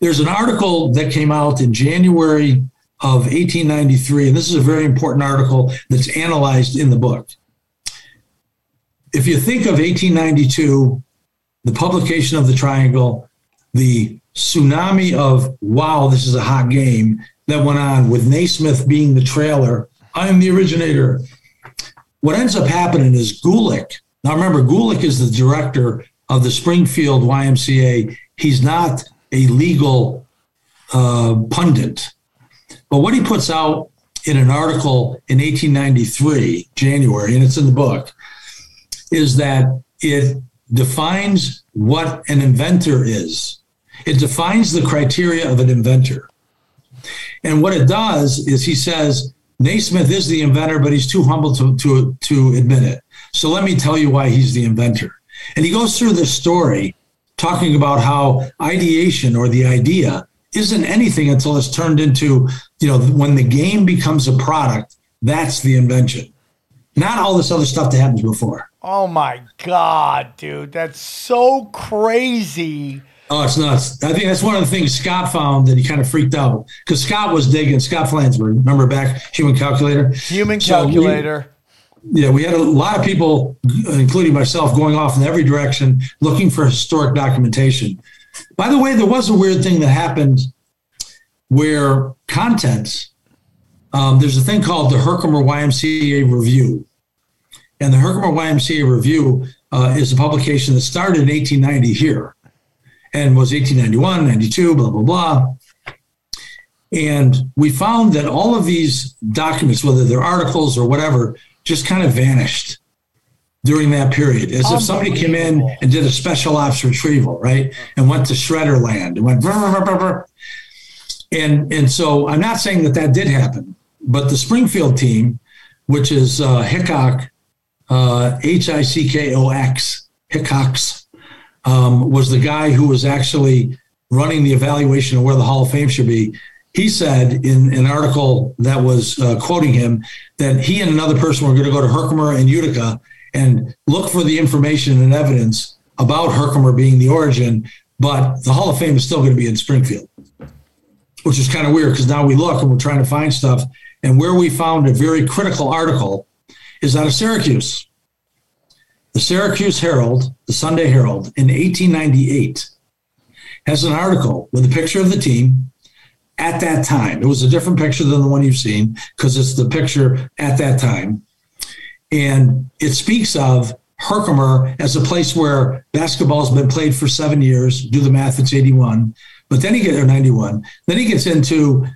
Speaker 4: There's an article that came out in January of 1893, and this is a very important article that's analyzed in the book. If you think of 1892, the publication of the Triangle, the tsunami of wow, this is a hot game that went on with Naismith being the trailer I am the originator. What ends up happening is Gulick. Now remember, Gulick is the director of the Springfield YMCA. He's not a legal uh, pundit, but what he puts out in an article in 1893, January, and it's in the book, is that it defines what an inventor is. It defines the criteria of an inventor. And what it does is he says Naismith is the inventor, but he's too humble to, to, to admit it. So let me tell you why he's the inventor. And he goes through this story talking about how ideation or the idea isn't anything until it's turned into, you know, when the game becomes a product, that's the invention. Not all this other stuff that happens before.
Speaker 1: Oh my God, dude. That's so crazy
Speaker 4: Oh, it's nuts. I think that's one of the things Scott found that he kind of freaked out because Scott was digging. Scott Flansburg, remember back human calculator?
Speaker 1: Human calculator. So
Speaker 4: we, yeah, we had a lot of people, including myself, going off in every direction looking for historic documentation. By the way, there was a weird thing that happened where contents, um, there's a thing called the Herkimer YMCA Review. And the Herkimer YMCA Review uh, is a publication that started in 1890 here and was 1891, 92, blah, blah, blah. And we found that all of these documents, whether they're articles or whatever, just kind of vanished during that period, as if somebody came in and did a special ops retrieval, right? And went to shredder land and went, brr, brr, brr, and and so I'm not saying that that did happen, but the Springfield team, which is uh, Hickok, uh, H I C K O X, Hickox, um, was the guy who was actually running the evaluation of where the Hall of Fame should be. He said in, an article that was uh, quoting him that he and another person were going to go to Herkimer and Utica and look for the information and evidence about Herkimer being the origin, but the Hall of Fame is still going to be in Springfield, which is kind of weird because now we look and we're trying to find stuff. And where we found a very critical article is out of Syracuse. The Syracuse Herald, the Sunday Herald, in 1898 has an article with a picture of the team at that time. It was a different picture than the one you've seen because it's the picture at that time. And it speaks of Herkimer as a place where basketball has been played for seven years. Do the math, it's 81. But then he gets, or 91. Then he gets into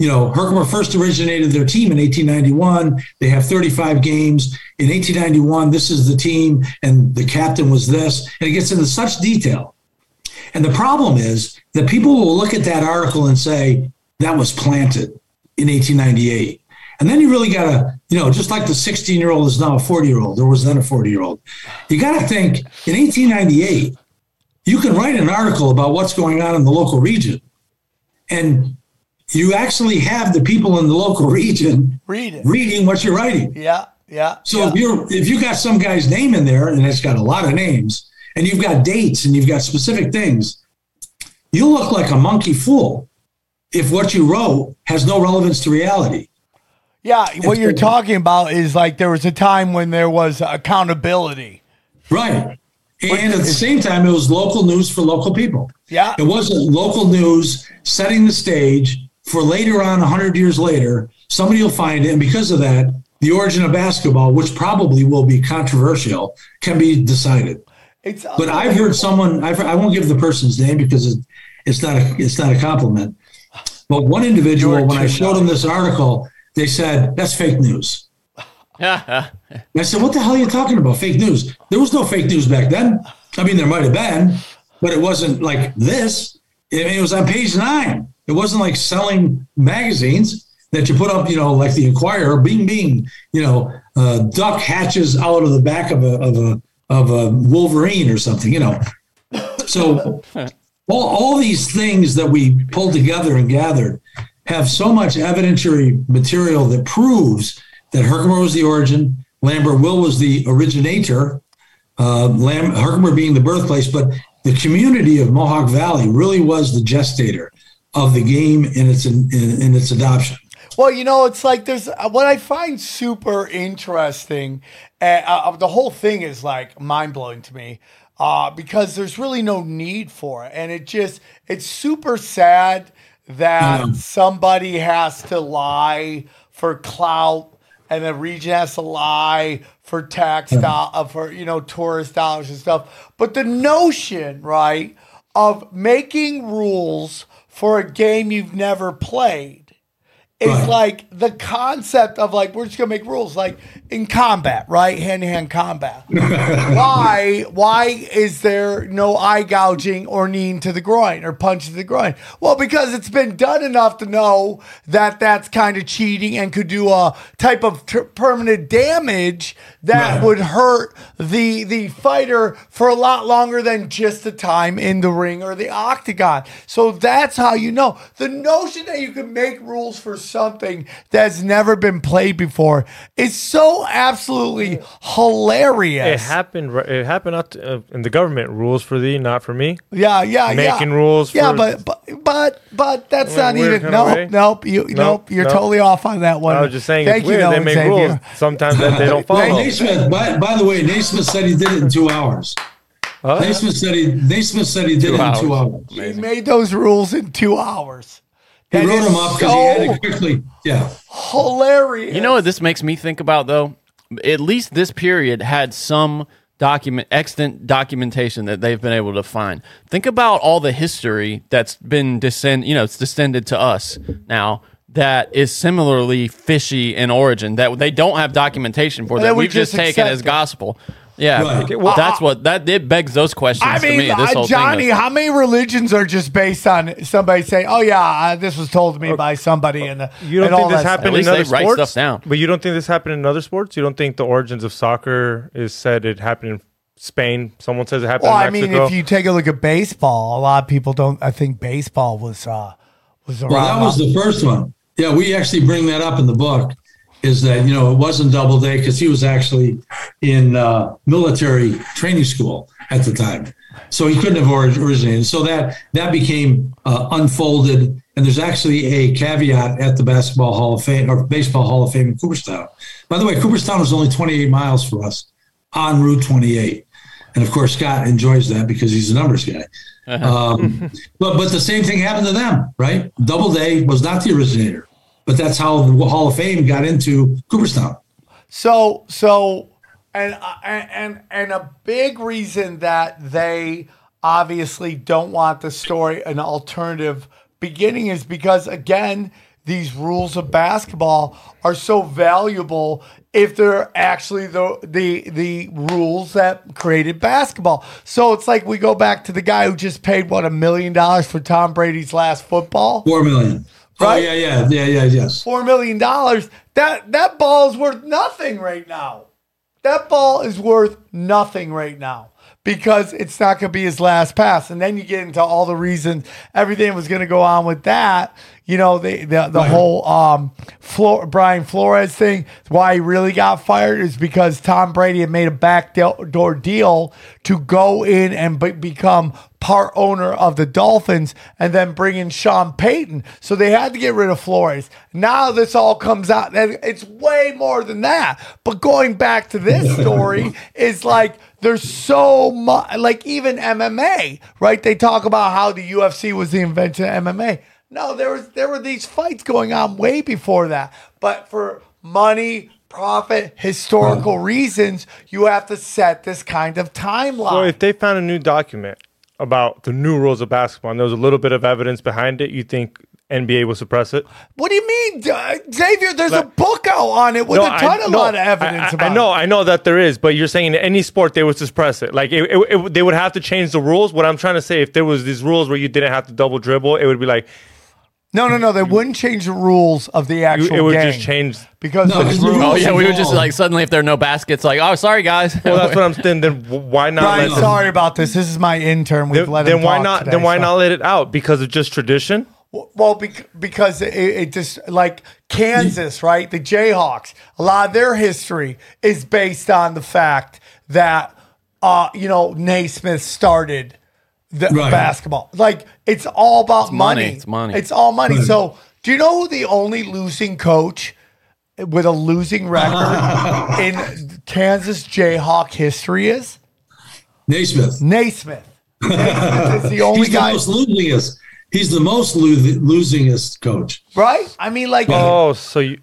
Speaker 4: you know, Herkimer first originated their team in 1891. They have 35 games. In 1891, this is the team, and the captain was this. And it gets into such detail. And the problem is that people will look at that article and say, that was planted in 1898. And then you really got to, you know, just like the 16 year old is now a 40 year old, there was then a 40 year old, you got to think in 1898, you can write an article about what's going on in the local region. And you actually have the people in the local region
Speaker 1: Read
Speaker 4: reading what you're writing.
Speaker 1: Yeah, yeah.
Speaker 4: So
Speaker 1: yeah.
Speaker 4: if you're if you got some guy's name in there and it's got a lot of names and you've got dates and you've got specific things, you look like a monkey fool if what you wrote has no relevance to reality.
Speaker 1: Yeah, what you're talking about is like there was a time when there was accountability.
Speaker 4: Right. And at the same time, it was local news for local people.
Speaker 1: Yeah.
Speaker 4: It wasn't local news setting the stage for later on, 100 years later, somebody will find it. And because of that, the origin of basketball, which probably will be controversial, can be decided. It's uh, but I've heard someone, I've, I will not give the person's name because it, it's, not a, it's not a compliment. But one individual, when I showed them this article, they said, that's fake news. I said, what the hell are you talking about? Fake news. There was no fake news back then. I mean, there might have been, but it wasn't like this. I mean, it was on page nine. It wasn't like selling magazines that you put up, you know, like the Inquirer, bing, bing, you know, uh, duck hatches out of the back of a, of a, of a Wolverine or something, you know. So all, all these things that we pulled together and gathered have so much evidentiary material that proves that Herkimer was the origin, Lambert Will was the originator, uh, Lam- Herkimer being the birthplace, but the community of Mohawk Valley really was the gestator of the game in its in, in its adoption.
Speaker 1: Well, you know, it's like there's what I find super interesting. Eh, uh, uh, the whole thing is like mind blowing to me uh, because there's really no need for it, and it just it's super sad that somebody has to lie for clout and the region has to lie for tax do- uh, for you know tourist dollars and stuff. But the notion, right, of making rules for a game you've never played. It's right. like the concept of like we're just gonna make rules. Like in combat, right? Hand to hand combat. why why is there no eye gouging or knee to the groin or punch to the groin? Well, because it's been done enough to know that that's kind of cheating and could do a type of permanent damage that yeah. would hurt the the fighter for a lot longer than just the time in the ring or the octagon. So that's how you know. The notion that you can make rules for something that's never been played before is so absolutely hilarious.
Speaker 2: It happened. It happened not uh, in the government rules for thee, not for
Speaker 1: me. Yeah,
Speaker 2: yeah, making yeah. rules.
Speaker 1: Yeah, but but but but that's not even. Nope, nope, you, nope, nope. You're nope. totally off on that one. I
Speaker 2: was just saying. Thank you, though, They make
Speaker 4: rules
Speaker 2: sometimes
Speaker 4: that they don't follow. Naismith, by, by the way, Naismith said he did it in two hours.
Speaker 1: Huh? Naismith said he. Naismith said he did two it in hours. two hours. Amazing. He made those rules in two hours.
Speaker 4: He that wrote them up because so he had to quickly. Yeah. Hilarious.
Speaker 2: You know what this makes me think about though? At least this period had some document extant documentation that they've been able to find. Think about all the history that's been descend you know, it's descended to us now that is similarly fishy in origin that they don't have documentation for that, we've just, just taken as gospel. Yeah, right. well, that's what that it begs those questions. I mean, me, uh,
Speaker 1: Johnny, of, how many religions are just based on somebody saying, "Oh yeah, uh, this was told to me or, by somebody"? And
Speaker 2: you don't think this happened in other sports?
Speaker 5: But you don't think this happened in other sports? You don't think the origins of soccer is said it happened in Spain? Someone says it happened. Well, I mean,
Speaker 1: if you take a look at baseball, a lot of people don't. I think baseball was uh, was
Speaker 4: around. Well, that was the first one. Yeah, we actually bring that up in the book is that you know it wasn't Doubleday because he was actually in uh, military training school at the time, so he couldn't have originated. So that that became uh, unfolded, and there's actually a caveat at the Basketball Hall of Fame or Baseball Hall of Fame in Cooperstown. By the way, Cooperstown was only 28 miles from us on Route 28, and of course Scott enjoys that because he's a numbers guy. Uh-huh. Um, but but the same thing happened to them, right? Doubleday was not the originator but that's how the Hall of Fame got into Cooperstown.
Speaker 1: So, so, and and and a big reason that they obviously don't want the story an alternative beginning is because again these rules of basketball are so valuable if they're actually the the the rules that created basketball. So it's like we go back to the guy who just paid what a million dollars for Tom Brady's last football.
Speaker 4: Four million. Oh, right? Oh, yeah, yeah, yeah, yeah, yes. Four
Speaker 1: million dollars. That that ball is worth nothing right now. That ball is worth nothing right now because it's not going to be his last pass. And then you get into all the reasons everything was going to go on with that you know, the the, the whole um, Flo- Brian Flores thing. Why he really got fired is because Tom Brady had made a backdoor deal to go in and be- become part owner of the Dolphins and then bring in Sean Payton. So they had to get rid of Flores. Now this all comes out. And it's way more than that. But going back to this story is like there's so much like even MMA, right? They talk about how the UFC was the invention of MMA. No, there was there were these fights going on way before that. But for money, profit, historical reasons, you have to set this kind of timeline. So
Speaker 5: if they found a new document about the new rules of basketball and there was a little bit of evidence behind it, you think NBA will suppress it?
Speaker 1: What do you mean, Xavier? There's like, a book out on it with no, a ton I, of no, lot of evidence. I, I, I
Speaker 5: know,
Speaker 1: it.
Speaker 5: I know that there is, but you're saying in any sport they would suppress it. Like it, it, they would have to change the rules. What I'm trying to say, if there was these rules where you didn't have to double dribble, it would be like
Speaker 1: no, no, no. They wouldn't change the rules of the actual game.
Speaker 5: It would
Speaker 1: just
Speaker 5: change
Speaker 1: because no, the
Speaker 2: rules. Oh yeah, we would just like suddenly if there are no baskets, like oh sorry guys.
Speaker 5: Well, that's what I'm saying. Then why not?
Speaker 1: Brian, let them, sorry about this. This is my intern. We've then, let
Speaker 5: then why not?
Speaker 1: Today,
Speaker 5: then why so. not let it out? Because of just tradition.
Speaker 1: Well, because it, it, just like Kansas, right? The Jayhawks, a lot of their history is based on the fact that, uh, you know, Naismith started the right. basketball. Like it's all about
Speaker 2: it's
Speaker 1: money. money.
Speaker 2: It's money.
Speaker 1: It's all money. Right. So do you know who the only losing coach with a losing record in Kansas Jayhawk history is?
Speaker 4: Naismith.
Speaker 1: Naismith. Naismith is the only He's
Speaker 4: guy. The most
Speaker 1: losingest.
Speaker 4: He's the most lo- losingest coach.
Speaker 1: Right? I mean, like.
Speaker 2: Oh, so you.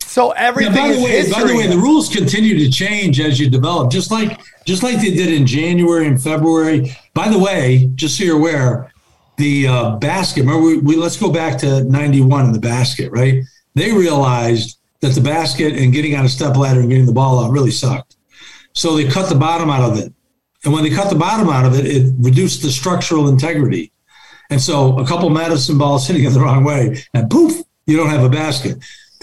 Speaker 1: So everything. Now, by, the way, by
Speaker 4: the way, the rules continue to change as you develop. Just like just like they did in January and February. By the way, just so you're aware, the uh, basket. Remember, we, we let's go back to '91 in the basket, right? They realized that the basket and getting on a step ladder and getting the ball out really sucked, so they cut the bottom out of it. And when they cut the bottom out of it, it reduced the structural integrity. And so a couple medicine balls hitting it the wrong way, and poof, you don't have a basket.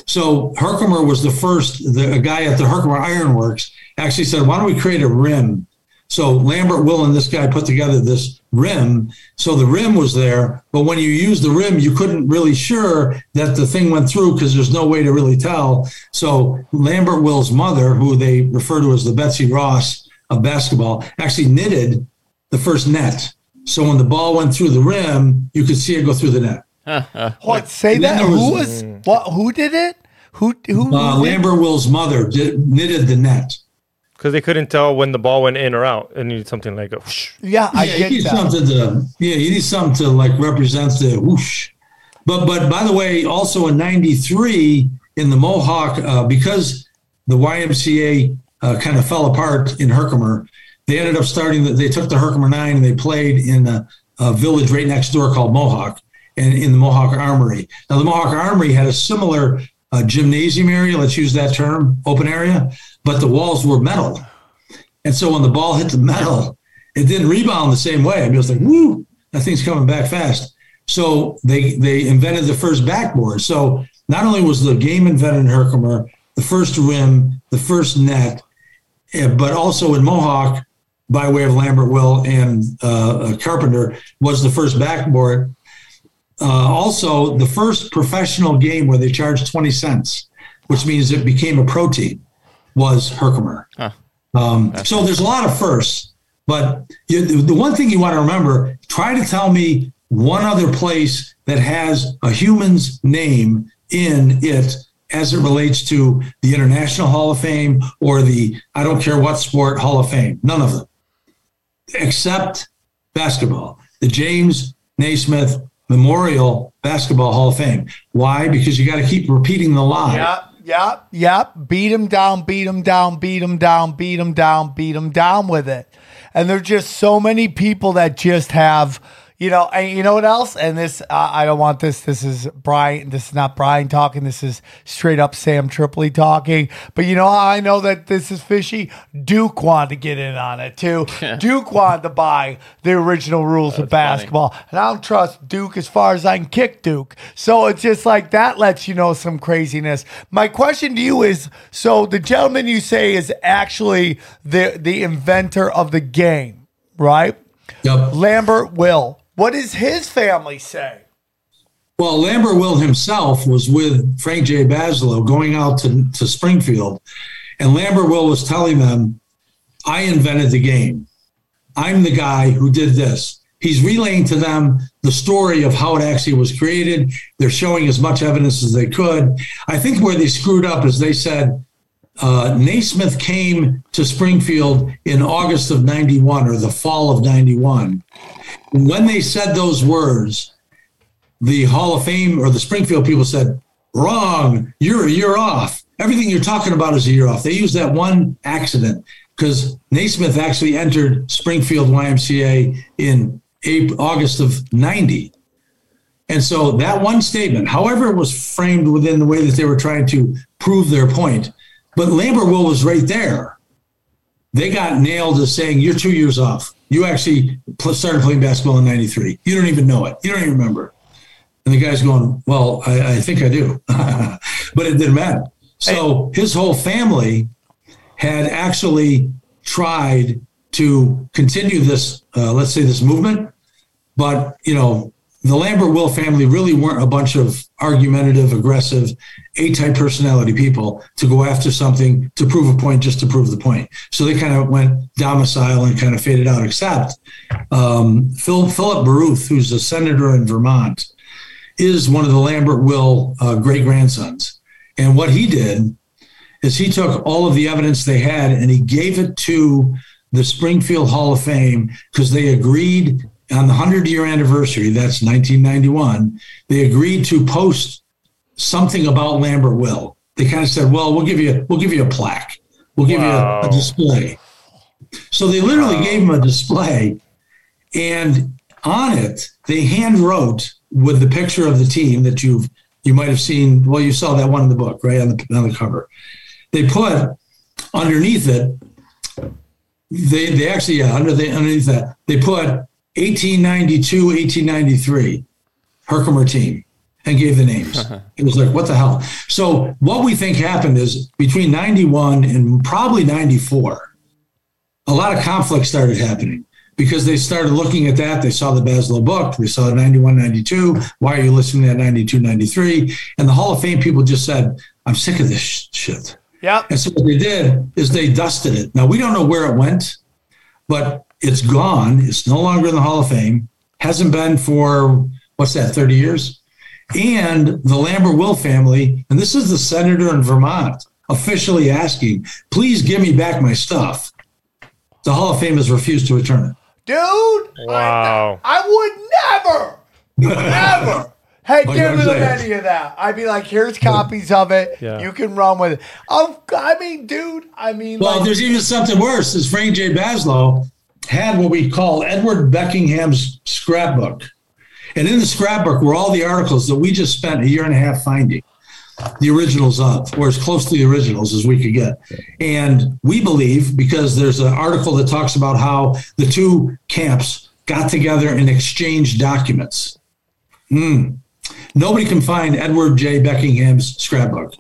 Speaker 4: So Herkimer was the first, the a guy at the Herkimer Ironworks actually said, why don't we create a rim? So Lambert Will and this guy put together this rim. So the rim was there, but when you use the rim, you couldn't really sure that the thing went through because there's no way to really tell. So Lambert Will's mother, who they refer to as the Betsy Ross of basketball, actually knitted the first net. So when the ball went through the rim, you could see it go through the net.
Speaker 1: what? Say that. Was, who was? What? Who did it? Who? Who?
Speaker 4: Uh, Lambert Will's mother did, knitted the net
Speaker 5: because they couldn't tell when the ball went in or out. you needed something like a whoosh.
Speaker 1: Yeah, I yeah, get you need that. Something
Speaker 4: to, yeah, you need something to like represent the whoosh. But but by the way, also in '93 in the Mohawk, uh, because the YMCA uh, kind of fell apart in Herkimer, they ended up starting. The, they took the Herkimer Nine and they played in a, a village right next door called Mohawk, and in the Mohawk Armory. Now the Mohawk Armory had a similar uh, gymnasium area, let's use that term, open area, but the walls were metal. And so when the ball hit the metal, it didn't rebound the same way. I was like, woo, that thing's coming back fast. So they they invented the first backboard. So not only was the game invented in Herkimer, the first rim, the first net, eh, but also in Mohawk, by way of Lambert Will and uh, uh, Carpenter, was the first backboard. Uh, also, the first professional game where they charged 20 cents, which means it became a pro team was Herkimer. Huh. Um, so there's a lot of firsts, but you, the one thing you want to remember: try to tell me one other place that has a human's name in it as it relates to the International Hall of Fame or the I don't care what sport Hall of Fame. None of them, except basketball. The James Naismith Memorial Basketball Hall of Fame. Why? Because you got to keep repeating the lie.
Speaker 1: Yeah. Yep, yep. Beat them down, beat them down, beat them down, beat them down, beat them down with it. And there's just so many people that just have you know, and you know what else? And this, uh, I don't want this. This is Brian. This is not Brian talking. This is straight up Sam Tripoli talking. But you know how I know that this is fishy? Duke wanted to get in on it too. Duke wanted to buy the original rules That's of basketball, funny. and I don't trust Duke as far as I can kick Duke. So it's just like that lets you know some craziness. My question to you is: so the gentleman you say is actually the the inventor of the game, right?
Speaker 4: Yep.
Speaker 1: Lambert Will. What does his family say?
Speaker 4: Well, Lambert Will himself was with Frank J. Basloe going out to, to Springfield, and Lambert Will was telling them, I invented the game. I'm the guy who did this. He's relaying to them the story of how it actually was created. They're showing as much evidence as they could. I think where they screwed up is they said uh, Naismith came to Springfield in August of 91 or the fall of 91 when they said those words, the Hall of Fame or the Springfield people said, wrong, you're a year off. Everything you're talking about is a year off. They used that one accident because Naismith actually entered Springfield YMCA in April, August of 90. And so that one statement, however it was framed within the way that they were trying to prove their point, but Lambert Will was right there they got nailed as saying, You're two years off. You actually started playing basketball in 93. You don't even know it. You don't even remember. And the guy's going, Well, I, I think I do. but it didn't matter. So his whole family had actually tried to continue this, uh, let's say, this movement. But, you know, the Lambert Will family really weren't a bunch of argumentative, aggressive, A type personality people to go after something to prove a point just to prove the point. So they kind of went domicile and kind of faded out, except um, Phil, Philip Baruth, who's a senator in Vermont, is one of the Lambert Will uh, great grandsons. And what he did is he took all of the evidence they had and he gave it to the Springfield Hall of Fame because they agreed on the 100 year anniversary, that's 1991, they agreed to post something about Lambert Will. They kind of said, "Well, we'll give you we'll give you a plaque. We'll give wow. you a, a, display." So they literally wow. gave him a display, and on it they hand wrote with the picture of the team that you've you might have seen. Well, you saw that one in the book, right on the on the cover. They put underneath it. They they actually yeah under the underneath that they put 1892, 1893, Herkimer team, and gave the names. it was like, what the hell? So, what we think happened is between 91 and probably 94, a lot of conflict started happening because they started looking at that. They saw the Basloe book, they saw 91, 92. Why are you listening to 92, 93? And the Hall of Fame people just said, I'm sick of this shit.
Speaker 1: Yeah.
Speaker 4: And so what they did is they dusted it. Now, we don't know where it went, but it's gone. It's no longer in the Hall of Fame. Hasn't been for what's that, 30 years? And the Lambert Will family, and this is the senator in Vermont officially asking, please give me back my stuff. The Hall of Fame has refused to return it.
Speaker 1: Dude,
Speaker 2: wow.
Speaker 1: I, I would never, never. Hey, like get any of that. I'd be like, here's copies of it. Yeah. You can run with it. i I mean, dude, I mean.
Speaker 4: Well,
Speaker 1: like,
Speaker 4: there's even something worse. Is Frank J. Basloe had what we call Edward Beckingham's scrapbook. And in the scrapbook were all the articles that we just spent a year and a half finding the originals of, or as close to the originals as we could get. And we believe, because there's an article that talks about how the two camps got together and exchanged documents. Hmm. Nobody can find Edward J. Beckingham's scrapbook.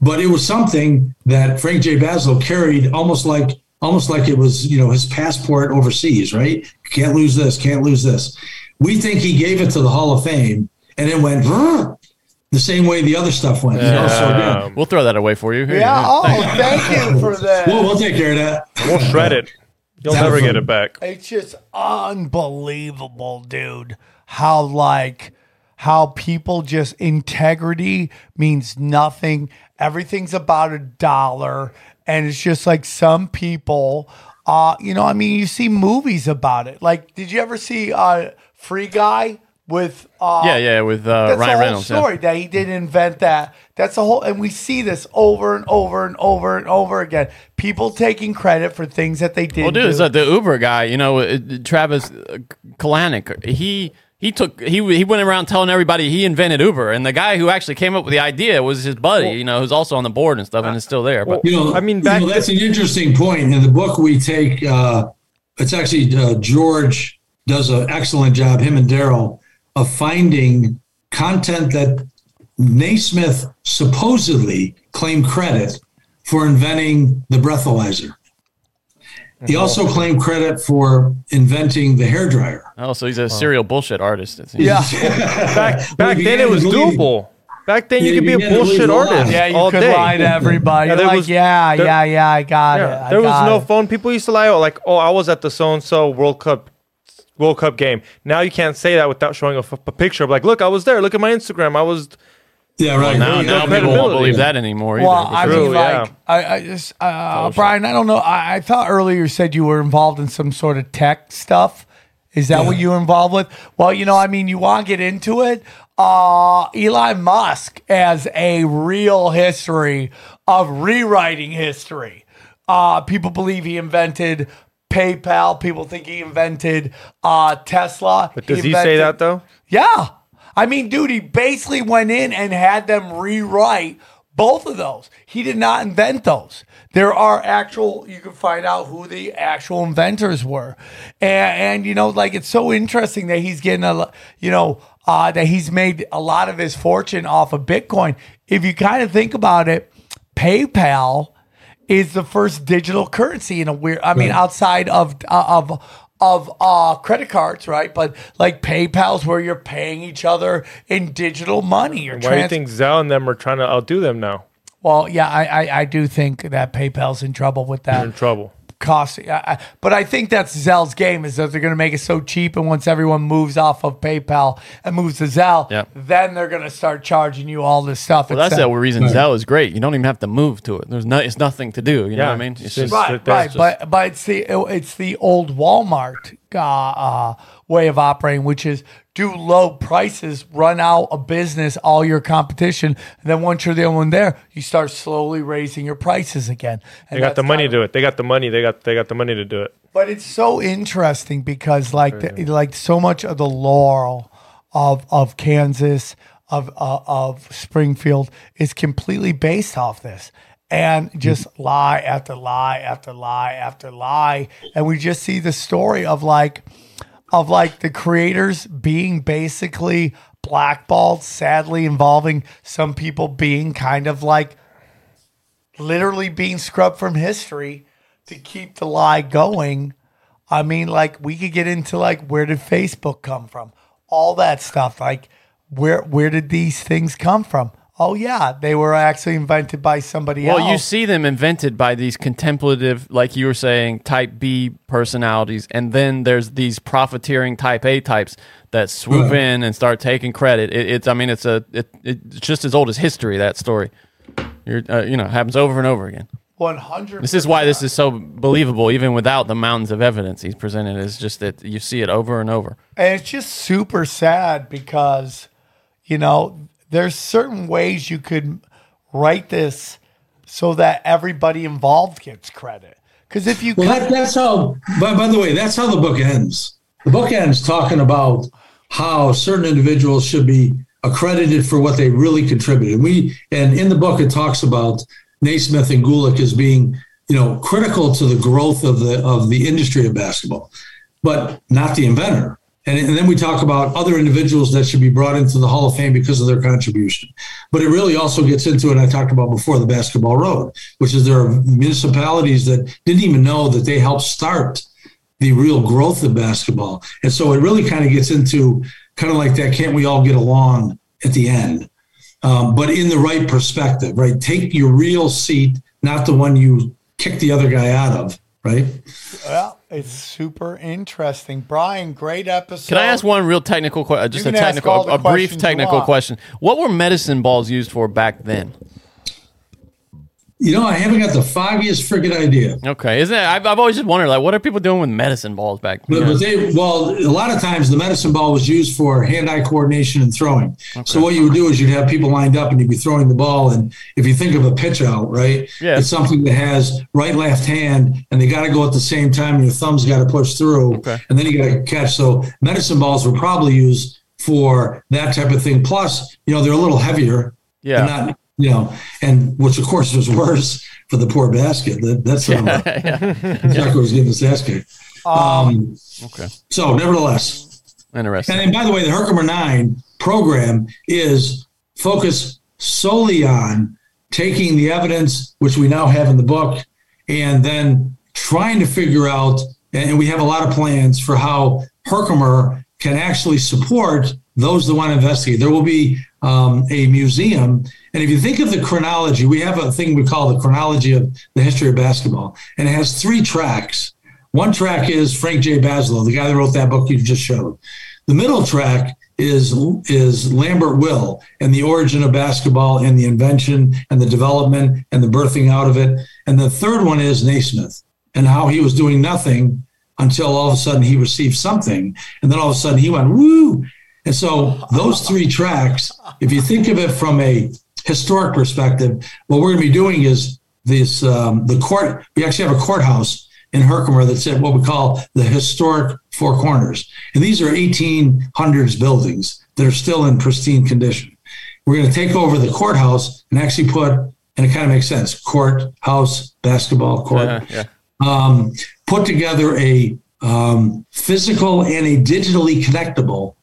Speaker 4: But it was something that Frank J. Basloe carried almost like almost like it was, you know, his passport overseas, right? Can't lose this, can't lose this. We think he gave it to the Hall of Fame and it went the same way the other stuff went. Yeah. You know? so,
Speaker 2: yeah. We'll throw that away for you.
Speaker 1: Here yeah. You oh, thank you for
Speaker 4: that. We'll, we'll take care of that.
Speaker 5: We'll shred it. You'll never get it back.
Speaker 1: It's just unbelievable, dude. How like how people just integrity means nothing. Everything's about a dollar. And it's just like some people, uh, you know, I mean, you see movies about it. Like, did you ever see uh, Free Guy? with uh,
Speaker 2: yeah, yeah, with uh, Ryan the
Speaker 1: whole
Speaker 2: Reynolds.
Speaker 1: Story
Speaker 2: yeah.
Speaker 1: that he did not invent that. That's the whole, and we see this over and over and over and over again. People taking credit for things that they did. Well, dude, do. So
Speaker 2: the Uber guy, you know, Travis Kalanick, he he took he he went around telling everybody he invented Uber, and the guy who actually came up with the idea was his buddy, well, you know, who's also on the board and stuff, and is still there. But
Speaker 4: you know, I mean, back you know, that's an interesting point. In the book, we take uh, it's actually uh, George does an excellent job, him and Darril, of finding content that Naismith supposedly claimed credit for inventing the breathalyzer. He mm-hmm. also claimed credit for inventing the hair dryer.
Speaker 2: Oh, so he's a serial wow. bullshit artist.
Speaker 1: Yeah.
Speaker 5: back back then it was doable. Back then, yeah, you could be a bullshit artist. Yeah, you all could day.
Speaker 1: lie to everybody. Yeah, there like, was, yeah, there, yeah, yeah, I got yeah, it. I
Speaker 5: there
Speaker 1: was
Speaker 5: no it. phone. People used to lie, oh, like, oh, I was at the so and so World Cup World Cup game. Now you can't say that without showing a, f- a picture. Of, like, look, I was there. Look at my Instagram. I was
Speaker 4: yeah, right. Well, now, now people won't believe
Speaker 2: that anymore. Well, I true,
Speaker 1: mean,
Speaker 2: like, yeah. I,
Speaker 1: I just, uh, Brian, I don't know. I, I, thought earlier you said you were involved in some sort of tech stuff. Is that yeah. what you're involved with? Well, you know, I mean, you want to get into it. Uh, Elon Musk has a real history of rewriting history. Uh, people believe he invented PayPal. People think he invented uh, Tesla.
Speaker 5: But does
Speaker 1: he, invented,
Speaker 5: he say that though?
Speaker 1: Yeah. I mean, dude, he basically went in and had them rewrite both of those. He did not invent those. There are actual, you can find out who the actual inventors were. And, and you know, like it's so interesting that he's getting a, you know, uh, that he's made a lot of his fortune off of Bitcoin. If you kind of think about it, PayPal is the first digital currency in a weird, I mean, right. outside of, uh, of, of uh, credit cards, right? But like PayPal's where you're paying each other in digital money. you Why
Speaker 5: do you think Zelle and them are trying to outdo them now?
Speaker 1: well, yeah, I, I, I do think that PayPal's in trouble with that.
Speaker 5: are in trouble.
Speaker 1: Cost, I, I, but I think that's Zelle's game is that they're going to make it so cheap, and once everyone moves off of PayPal and moves to Zelle, yep. then they're going to start charging you all this stuff.
Speaker 2: Well, that's the reason right. Zell is great. You don't even have to move to it. There's no, it's nothing to do. You yeah. know what I mean?
Speaker 1: It's just, right, it, right. Just... But but it's the it's the old Walmart uh, uh, way of operating, which is do low prices, run out of business all your competition. And then once you're the only one there, you start slowly raising your prices again.
Speaker 5: And they got the money to do it. They got the money. They got they got the money to do it.
Speaker 1: But it's so interesting because like the, like so much of the laurel of of Kansas of uh, of Springfield is completely based off this and mm-hmm. just lie after lie after lie after lie and we just see the story of like of like the creators being basically blackballed, sadly involving some people being kind of like literally being scrubbed from history to keep the lie going. I mean, like we could get into like where did Facebook come from? All that stuff. Like where where did these things come from? oh yeah, they were actually invented by somebody well, else.
Speaker 2: Well, you see them invented by these contemplative, like you were saying, type B personalities, and then there's these profiteering type A types that swoop yeah. in and start taking credit. It, it's, I mean, it's a, it, it's just as old as history. That story, uh, you know, happens over and over again.
Speaker 1: One hundred.
Speaker 2: This is why this is so believable, even without the mountains of evidence he's presented. Is just that you see it over and over,
Speaker 1: and it's just super sad because, you know, there's certain ways you could write this so that everybody involved gets credit. Because if you
Speaker 4: well, that, that's how. By, by the way, that's how the book ends. The book ends talking about how certain individuals should be accredited for what they really contributed. We and in the book it talks about Naismith and Gulick as being you know critical to the growth of the of the industry of basketball, but not the inventor. And, and, then we talk about other individuals that should be brought into the Hall of Fame because of their contribution. But it really also gets into, and I talked about before, the basketball road, which is there are municipalities that didn't even know that they helped start the real growth of basketball. And so it really kind of gets into kind of like that can't we all get along at the end? Um, but in the right perspective, right? Take your real seat, not the one you kick the other guy out of, right?
Speaker 1: Yeah. It's super interesting. Brian, great episode.
Speaker 2: Can I ask one real technical question? Uh, just a technical, a, a brief technical question. What were medicine balls used for back then?
Speaker 4: You know, I haven't got the foggiest freaking idea.
Speaker 2: Okay, isn't it? I've, I've always just wondered, like, what are people doing with medicine balls back? But, but
Speaker 4: they, well, a lot of times the medicine ball was used for hand-eye coordination and throwing. Okay. So what you would do is you'd have people lined up and you'd be throwing the ball, and if you think of a pitch out, right? Yeah. It's something that has right, left hand, and they got to go at the same time, and your thumb's got to push through, okay. and then you got to catch. So medicine balls were probably used for that type of thing. Plus, you know, they're a little heavier. Yeah. Not you know, and which of course was worse for the poor basket. That, that's what not, was getting his ass kicked. Um, um okay. So, nevertheless,
Speaker 2: interesting.
Speaker 4: And by the way, the Herkimer Nine program is focused solely on taking the evidence which we now have in the book and then trying to figure out. And we have a lot of plans for how Herkimer can actually support those that want to investigate. There will be um, a museum. And if you think of the chronology, we have a thing we call the chronology of the history of basketball, and it has three tracks. One track is Frank J. Basloe, the guy that wrote that book you just showed. The middle track is is Lambert Will and the origin of basketball and the invention and the development and the birthing out of it. And the third one is Naismith and how he was doing nothing until all of a sudden he received something. And then all of a sudden he went, woo, and so those three tracks, if you think of it from a historic perspective, what we're going to be doing is this um, the court. We actually have a courthouse in Herkimer that's at what we call the historic Four Corners, and these are 1800s buildings that are still in pristine condition. We're going to take over the courthouse and actually put, and it kind of makes sense, courthouse basketball court. Uh-huh, yeah. um, put together a um, physical and a digitally connectable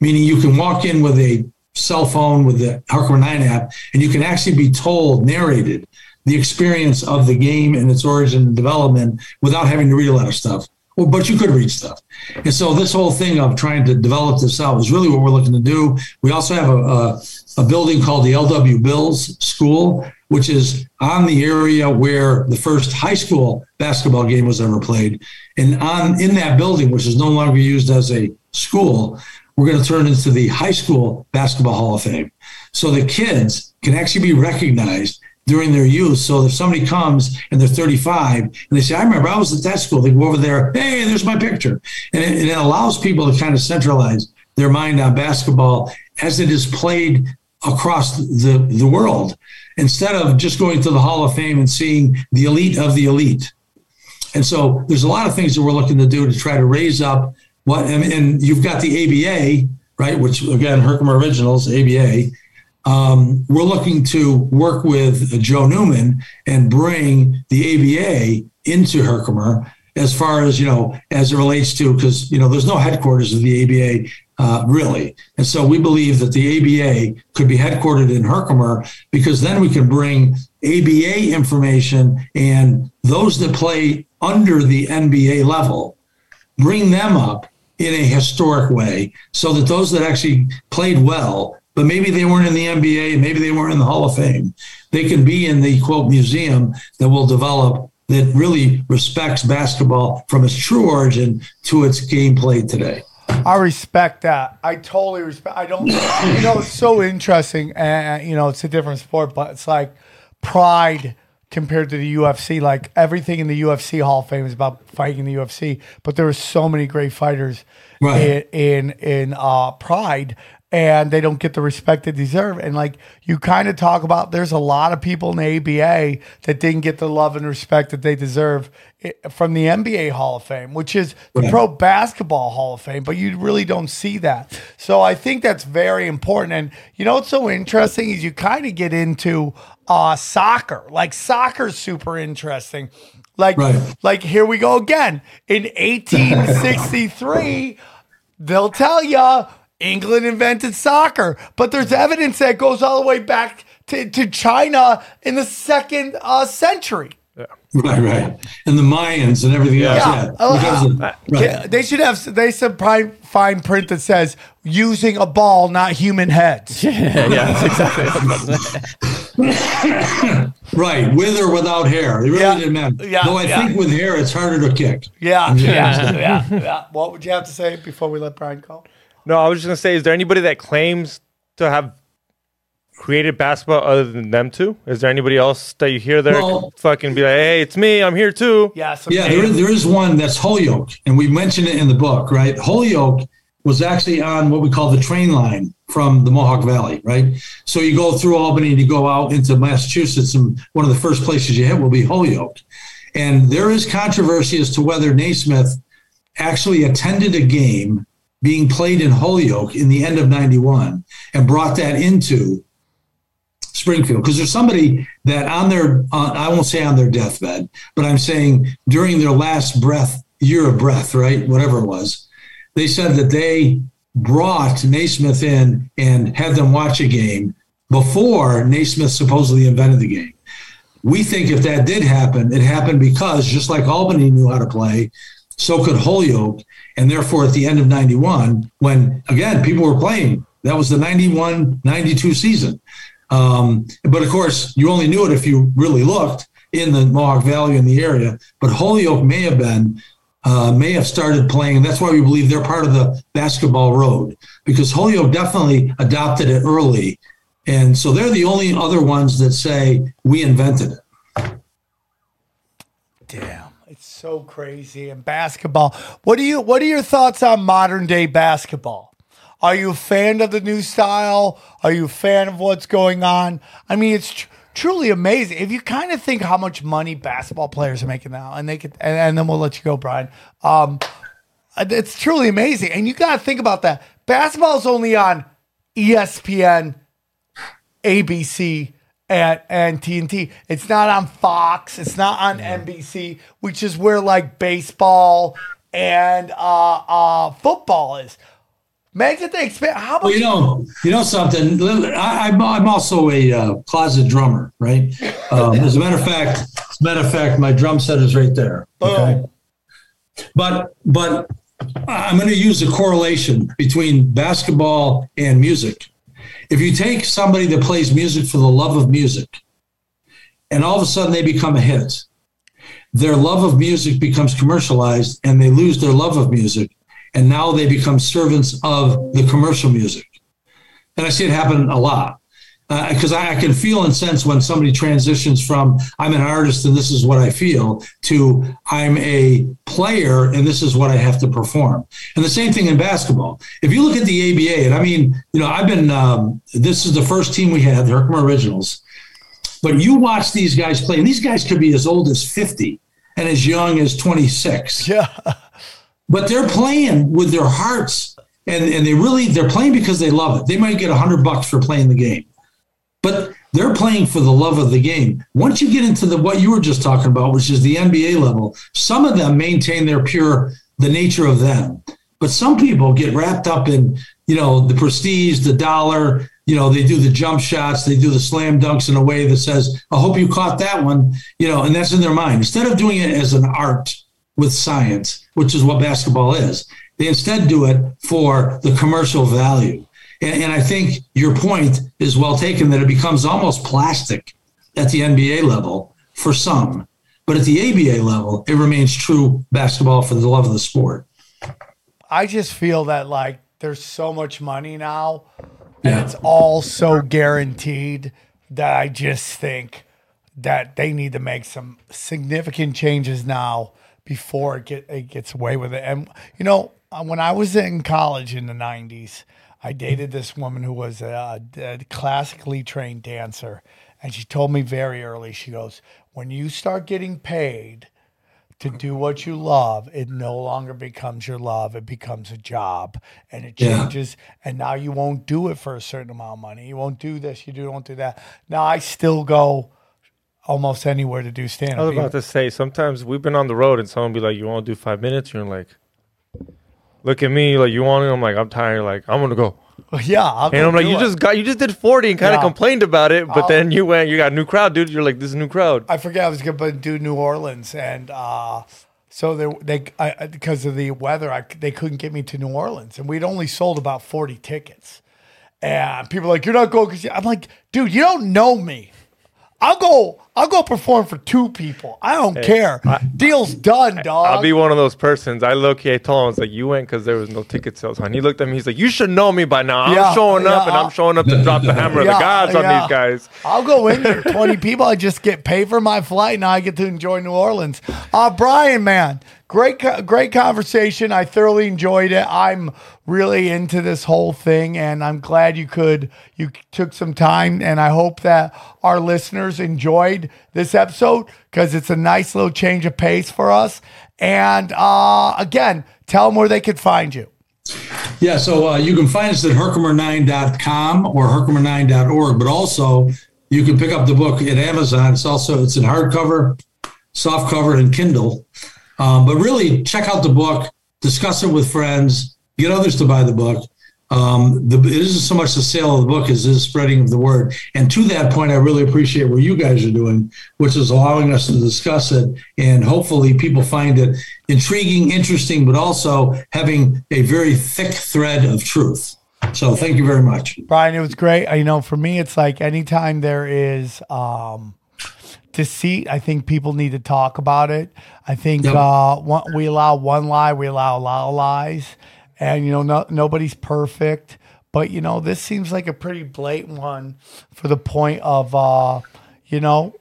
Speaker 4: meaning you can walk in with a cell phone with the Harcourt 9 app, and you can actually be told, narrated, the experience of the game and its origin and development without having to read a lot of stuff. Well, but you could read stuff. And so this whole thing of trying to develop this out is really what we're looking to do. We also have a, a, a building called the LW Bills School, which is on the area where the first high school basketball game was ever played. And on in that building, which is no longer used as a school, we're going to turn into the high school basketball hall of fame. So the kids can actually be recognized during their youth. So if somebody comes and they're 35 and they say, I remember I was at that school, they go over there, hey, there's my picture. And it, and it allows people to kind of centralize their mind on basketball as it is played across the, the world instead of just going to the Hall of Fame and seeing the elite of the elite. And so there's a lot of things that we're looking to do to try to raise up what and, and you've got the ABA, right? Which again, Herkimer Originals, ABA. Um, we're looking to work with Joe Newman and bring the ABA into Herkimer as far as you know as it relates to because you know there's no headquarters of the ABA uh, really, and so we believe that the ABA could be headquartered in Herkimer because then we can bring ABA information and those that play under the NBA level, bring them up in a historic way so that those that actually played well, but maybe they weren't in the NBA, maybe they weren't in the Hall of Fame, they can be in the quote museum that will develop that really respects basketball from its true origin to its gameplay today.
Speaker 1: I respect that. I totally respect. I don't. You know, it's so interesting, and you know, it's a different sport, but it's like pride compared to the UFC. Like everything in the UFC Hall of Fame is about fighting the UFC, but there are so many great fighters right. in in, in uh, Pride, and they don't get the respect they deserve. And like you kind of talk about, there's a lot of people in the ABA that didn't get the love and respect that they deserve eh, from the NBA Hall of Fame, which is the right. Pro Basketball Hall of Fame, but you really don't see that. So I think that's very important. And you know what's so interesting is you kind of get into uh, soccer. Like soccer's super interesting. Like, right. like here we go again. In 1863, they'll tell you England invented soccer, but there's evidence that goes all the way back to, to China in the second uh, century.
Speaker 4: Right, right, and the Mayans and everything yeah. else. Uh,
Speaker 1: uh, yeah, they should have. They should probably fine print that says using a ball, not human heads. yeah, yeah that's exactly.
Speaker 4: right, with or without hair, it really yeah. didn't matter. Yeah, Though I yeah. think with hair, it's harder to
Speaker 1: kick. Yeah, yeah, yeah, yeah. What would you have to say before we let Brian call?
Speaker 5: No, I was just gonna say, is there anybody that claims to have created basketball other than them two? Is there anybody else that you hear there well, fucking be like, hey, it's me, I'm here too?
Speaker 4: Yeah, yeah. There is, there is one that's Holyoke, and we mentioned it in the book, right? Holyoke was actually on what we call the train line from the Mohawk Valley, right? So you go through Albany and you go out into Massachusetts, and one of the first places you hit will be Holyoke. And there is controversy as to whether Naismith actually attended a game being played in Holyoke in the end of 91 and brought that into Springfield. Because there's somebody that on their, I won't say on their deathbed, but I'm saying during their last breath, year of breath, right? Whatever it was, they said that they brought Naismith in and had them watch a game before Naismith supposedly invented the game. We think if that did happen, it happened because just like Albany knew how to play, so could Holyoke. And therefore, at the end of 91, when again, people were playing, that was the 91 92 season. Um, but of course, you only knew it if you really looked in the Mohawk Valley in the area. But Holyoke may have been uh, may have started playing. And that's why we believe they're part of the basketball road because Holyoke definitely adopted it early. And so they're the only other ones that say we invented it.
Speaker 1: Damn, it's so crazy in basketball. What do you what are your thoughts on modern day basketball? Are you a fan of the new style? Are you a fan of what's going on? I mean, it's tr- truly amazing. If you kind of think how much money basketball players are making now, and they could, and, and then we'll let you go, Brian. Um, it's truly amazing, and you got to think about that. Basketball is only on ESPN, ABC, and and TNT. It's not on Fox. It's not on NBC, which is where like baseball and uh, uh, football is. Make it the How
Speaker 4: about well, you know? You know something. I, am also a uh, closet drummer, right? Um, as a matter of fact, as a matter of fact, my drum set is right there. Oh. Okay. Boom. But but I'm going to use a correlation between basketball and music. If you take somebody that plays music for the love of music, and all of a sudden they become a hit, their love of music becomes commercialized, and they lose their love of music and now they become servants of the commercial music. And I see it happen a lot because uh, I, I, can feel and sense when somebody transitions from I'm an artist and this is what I feel to I'm a player and this is what I have to perform. And the same thing in basketball. If you look at the ABA, and I mean, you know, I've been um, this is the first team we had, the Herkimer Originals. But you watch these guys play, and these guys could be as old as 50 and as young as 26. Yeah but they're playing with their hearts and, and they really they're playing because they love it. They might get a hundred bucks for playing the game, but they're playing for the love of the game. Once you get into the what you were just talking about, which is the NBA level, some of them maintain their pure the nature of them, but some people get wrapped up in you know the prestige, the dollar. You know they do the jump shots, they do the slam dunks in a way that says, "I hope you caught that one." You know, and that's in their mind instead of doing it as an art with science, which is what basketball is. They instead do it for the commercial value. And, and I think your point is well taken that it becomes almost plastic at the NBA level for some. But at the ABA level, it remains true basketball for the love of the sport.
Speaker 1: I just feel that like there's so much money now and yeah. it's all so guaranteed that I just think that they need to make some significant changes now before it, get, it gets away with it. And, you know, uh, when I was in college in the 90s, I dated this woman who was a, a classically trained dancer. And she told me very early, she goes, when you start getting paid to do what you love, it no longer becomes your love. It becomes a job and it yeah. changes. And now you won't do it for a certain amount of money. You won't do this, you do, don't do that. Now I still go almost anywhere to do stand up. I
Speaker 5: was about to say sometimes we've been on the road and someone be like, "You want to do five minutes?" You're like, "Look at me, like you want it." I'm like, "I'm tired. Like I'm gonna go."
Speaker 1: Yeah, I'll
Speaker 5: and I'm like, you it. just got you just did 40 and kind of yeah. complained about it, but I'll, uh, then you went, you got a new crowd, dude. You're like, this is a new crowd.
Speaker 1: I forget I was gonna do New Orleans, and uh, so they they I, because of the weather, I, they couldn't get me to New Orleans, and we'd only sold about 40 tickets. And people like, you're not going because I'm like, dude, you don't know me. I'll go. I'll go perform for two people. I don't hey, care. I, Deal's done, dog.
Speaker 5: I'll be one of those persons. I look. key told him, I was like, you went because there was no ticket sales, honey. He looked at me. He's like, you should know me by now. I'm yeah, showing up, yeah, and I'm showing up to drop the hammer yeah, of the gods on these guys.
Speaker 1: I'll go in there, 20 people. I just get paid for my flight, and I get to enjoy New Orleans. Uh, Brian, man, great great conversation i thoroughly enjoyed it i'm really into this whole thing and i'm glad you could you took some time and i hope that our listeners enjoyed this episode because it's a nice little change of pace for us and uh, again tell them where they could find you
Speaker 4: yeah so uh, you can find us at herkimer9.com or herkimer9.org but also you can pick up the book at amazon it's also it's in hardcover softcover and kindle um, but really, check out the book, discuss it with friends, get others to buy the book. Um, the, it isn't so much the sale of the book as is spreading of the word. And to that point, I really appreciate what you guys are doing, which is allowing us to discuss it. And hopefully, people find it intriguing, interesting, but also having a very thick thread of truth. So, thank you very much,
Speaker 1: Brian. It was great. You know, for me, it's like anytime there is. Um Deceit. I think people need to talk about it. I think yep. uh, one, we allow one lie, we allow a lot of lies, and you know no, nobody's perfect. But you know this seems like a pretty blatant one for the point of uh, you know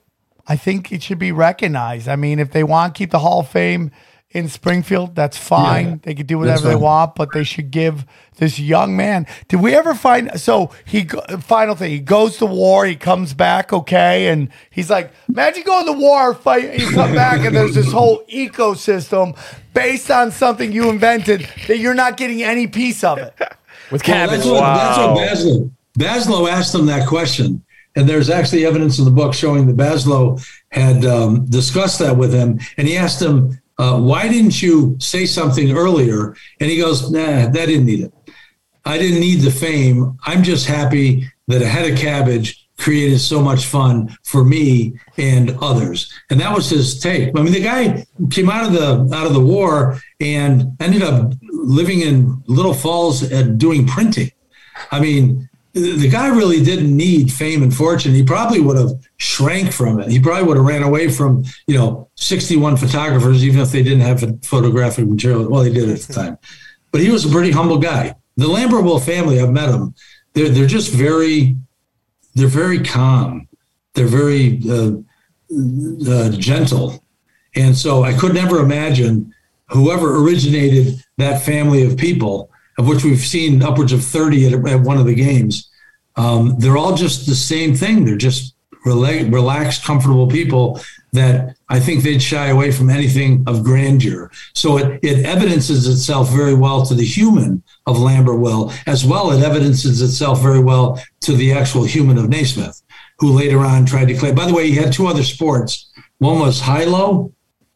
Speaker 1: I think it should be recognized. I mean, if they want to keep the Hall of Fame in Springfield. That's fine. Yeah. They could do whatever they want, but they should give this young man. Did we ever find? So he final thing. He goes to war. He comes back okay, and he's like, imagine going to war, fight. You come back, and there's this whole ecosystem based on something you invented that you're not getting any piece of it.
Speaker 2: With cabbage. Well, that's wow. what, that's
Speaker 4: what Basloe, Basloe asked him that question. And there's actually evidence in the book showing that Basloe had um, discussed that with him. And he asked him, uh, why didn't you say something earlier? And he goes, nah, that didn't need it. I didn't need the fame. I'm just happy that a head of cabbage created so much fun for me and others. And that was his take. I mean, the guy came out of the out of the war and ended up living in Little Falls and doing printing. I mean, the guy really didn't need fame and fortune. He probably would have shrank from it. He probably would have ran away from, you know, 61 photographers, even if they didn't have photographic material. Well, they did at the mm-hmm. time. But he was a pretty humble guy. The Lambert Will family, I've met them. They're, they're just very, they're very calm. They're very uh, uh, gentle. And so I could never imagine whoever originated that family of people of which we've seen upwards of 30 at, at one of the games. Um, they're all just the same thing. They're just rela- relaxed, comfortable people that I think they'd shy away from anything of grandeur. So it, it evidences itself very well to the human of Lambert as well it evidences itself very well to the actual human of Naismith, who later on tried to claim. By the way, he had two other sports. One was high low.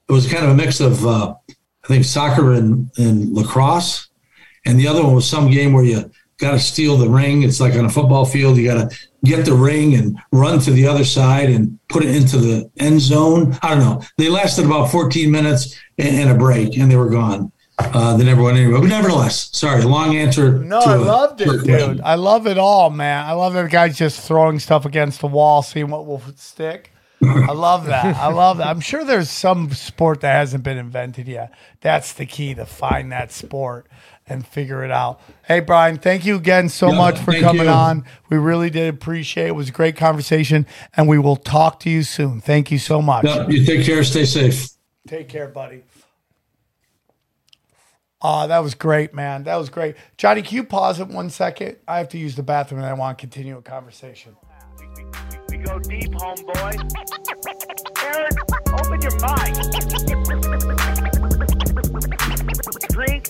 Speaker 4: It was kind of a mix of, uh, I think, soccer and, and lacrosse and the other one was some game where you got to steal the ring. It's like on a football field, you got to get the ring and run to the other side and put it into the end zone. I don't know. They lasted about 14 minutes and, and a break, and they were gone. Uh, they never went anywhere. But nevertheless, sorry, long answer.
Speaker 1: No, I a, loved it, dude. I love it all, man. I love that guy's just throwing stuff against the wall, seeing what will stick. I love that. I love that. I'm sure there's some sport that hasn't been invented yet. That's the key to find that sport and figure it out. Hey, Brian, thank you again so yeah, much for coming you. on. We really did appreciate it. it. was a great conversation, and we will talk to you soon. Thank you so much.
Speaker 4: Yeah, you take care. Stay safe.
Speaker 1: Take care, buddy. Oh, that was great, man. That was great. Johnny, can you pause it one second? I have to use the bathroom and I want to continue a conversation. We, go deep, homeboy. Aaron, open your mic. Drink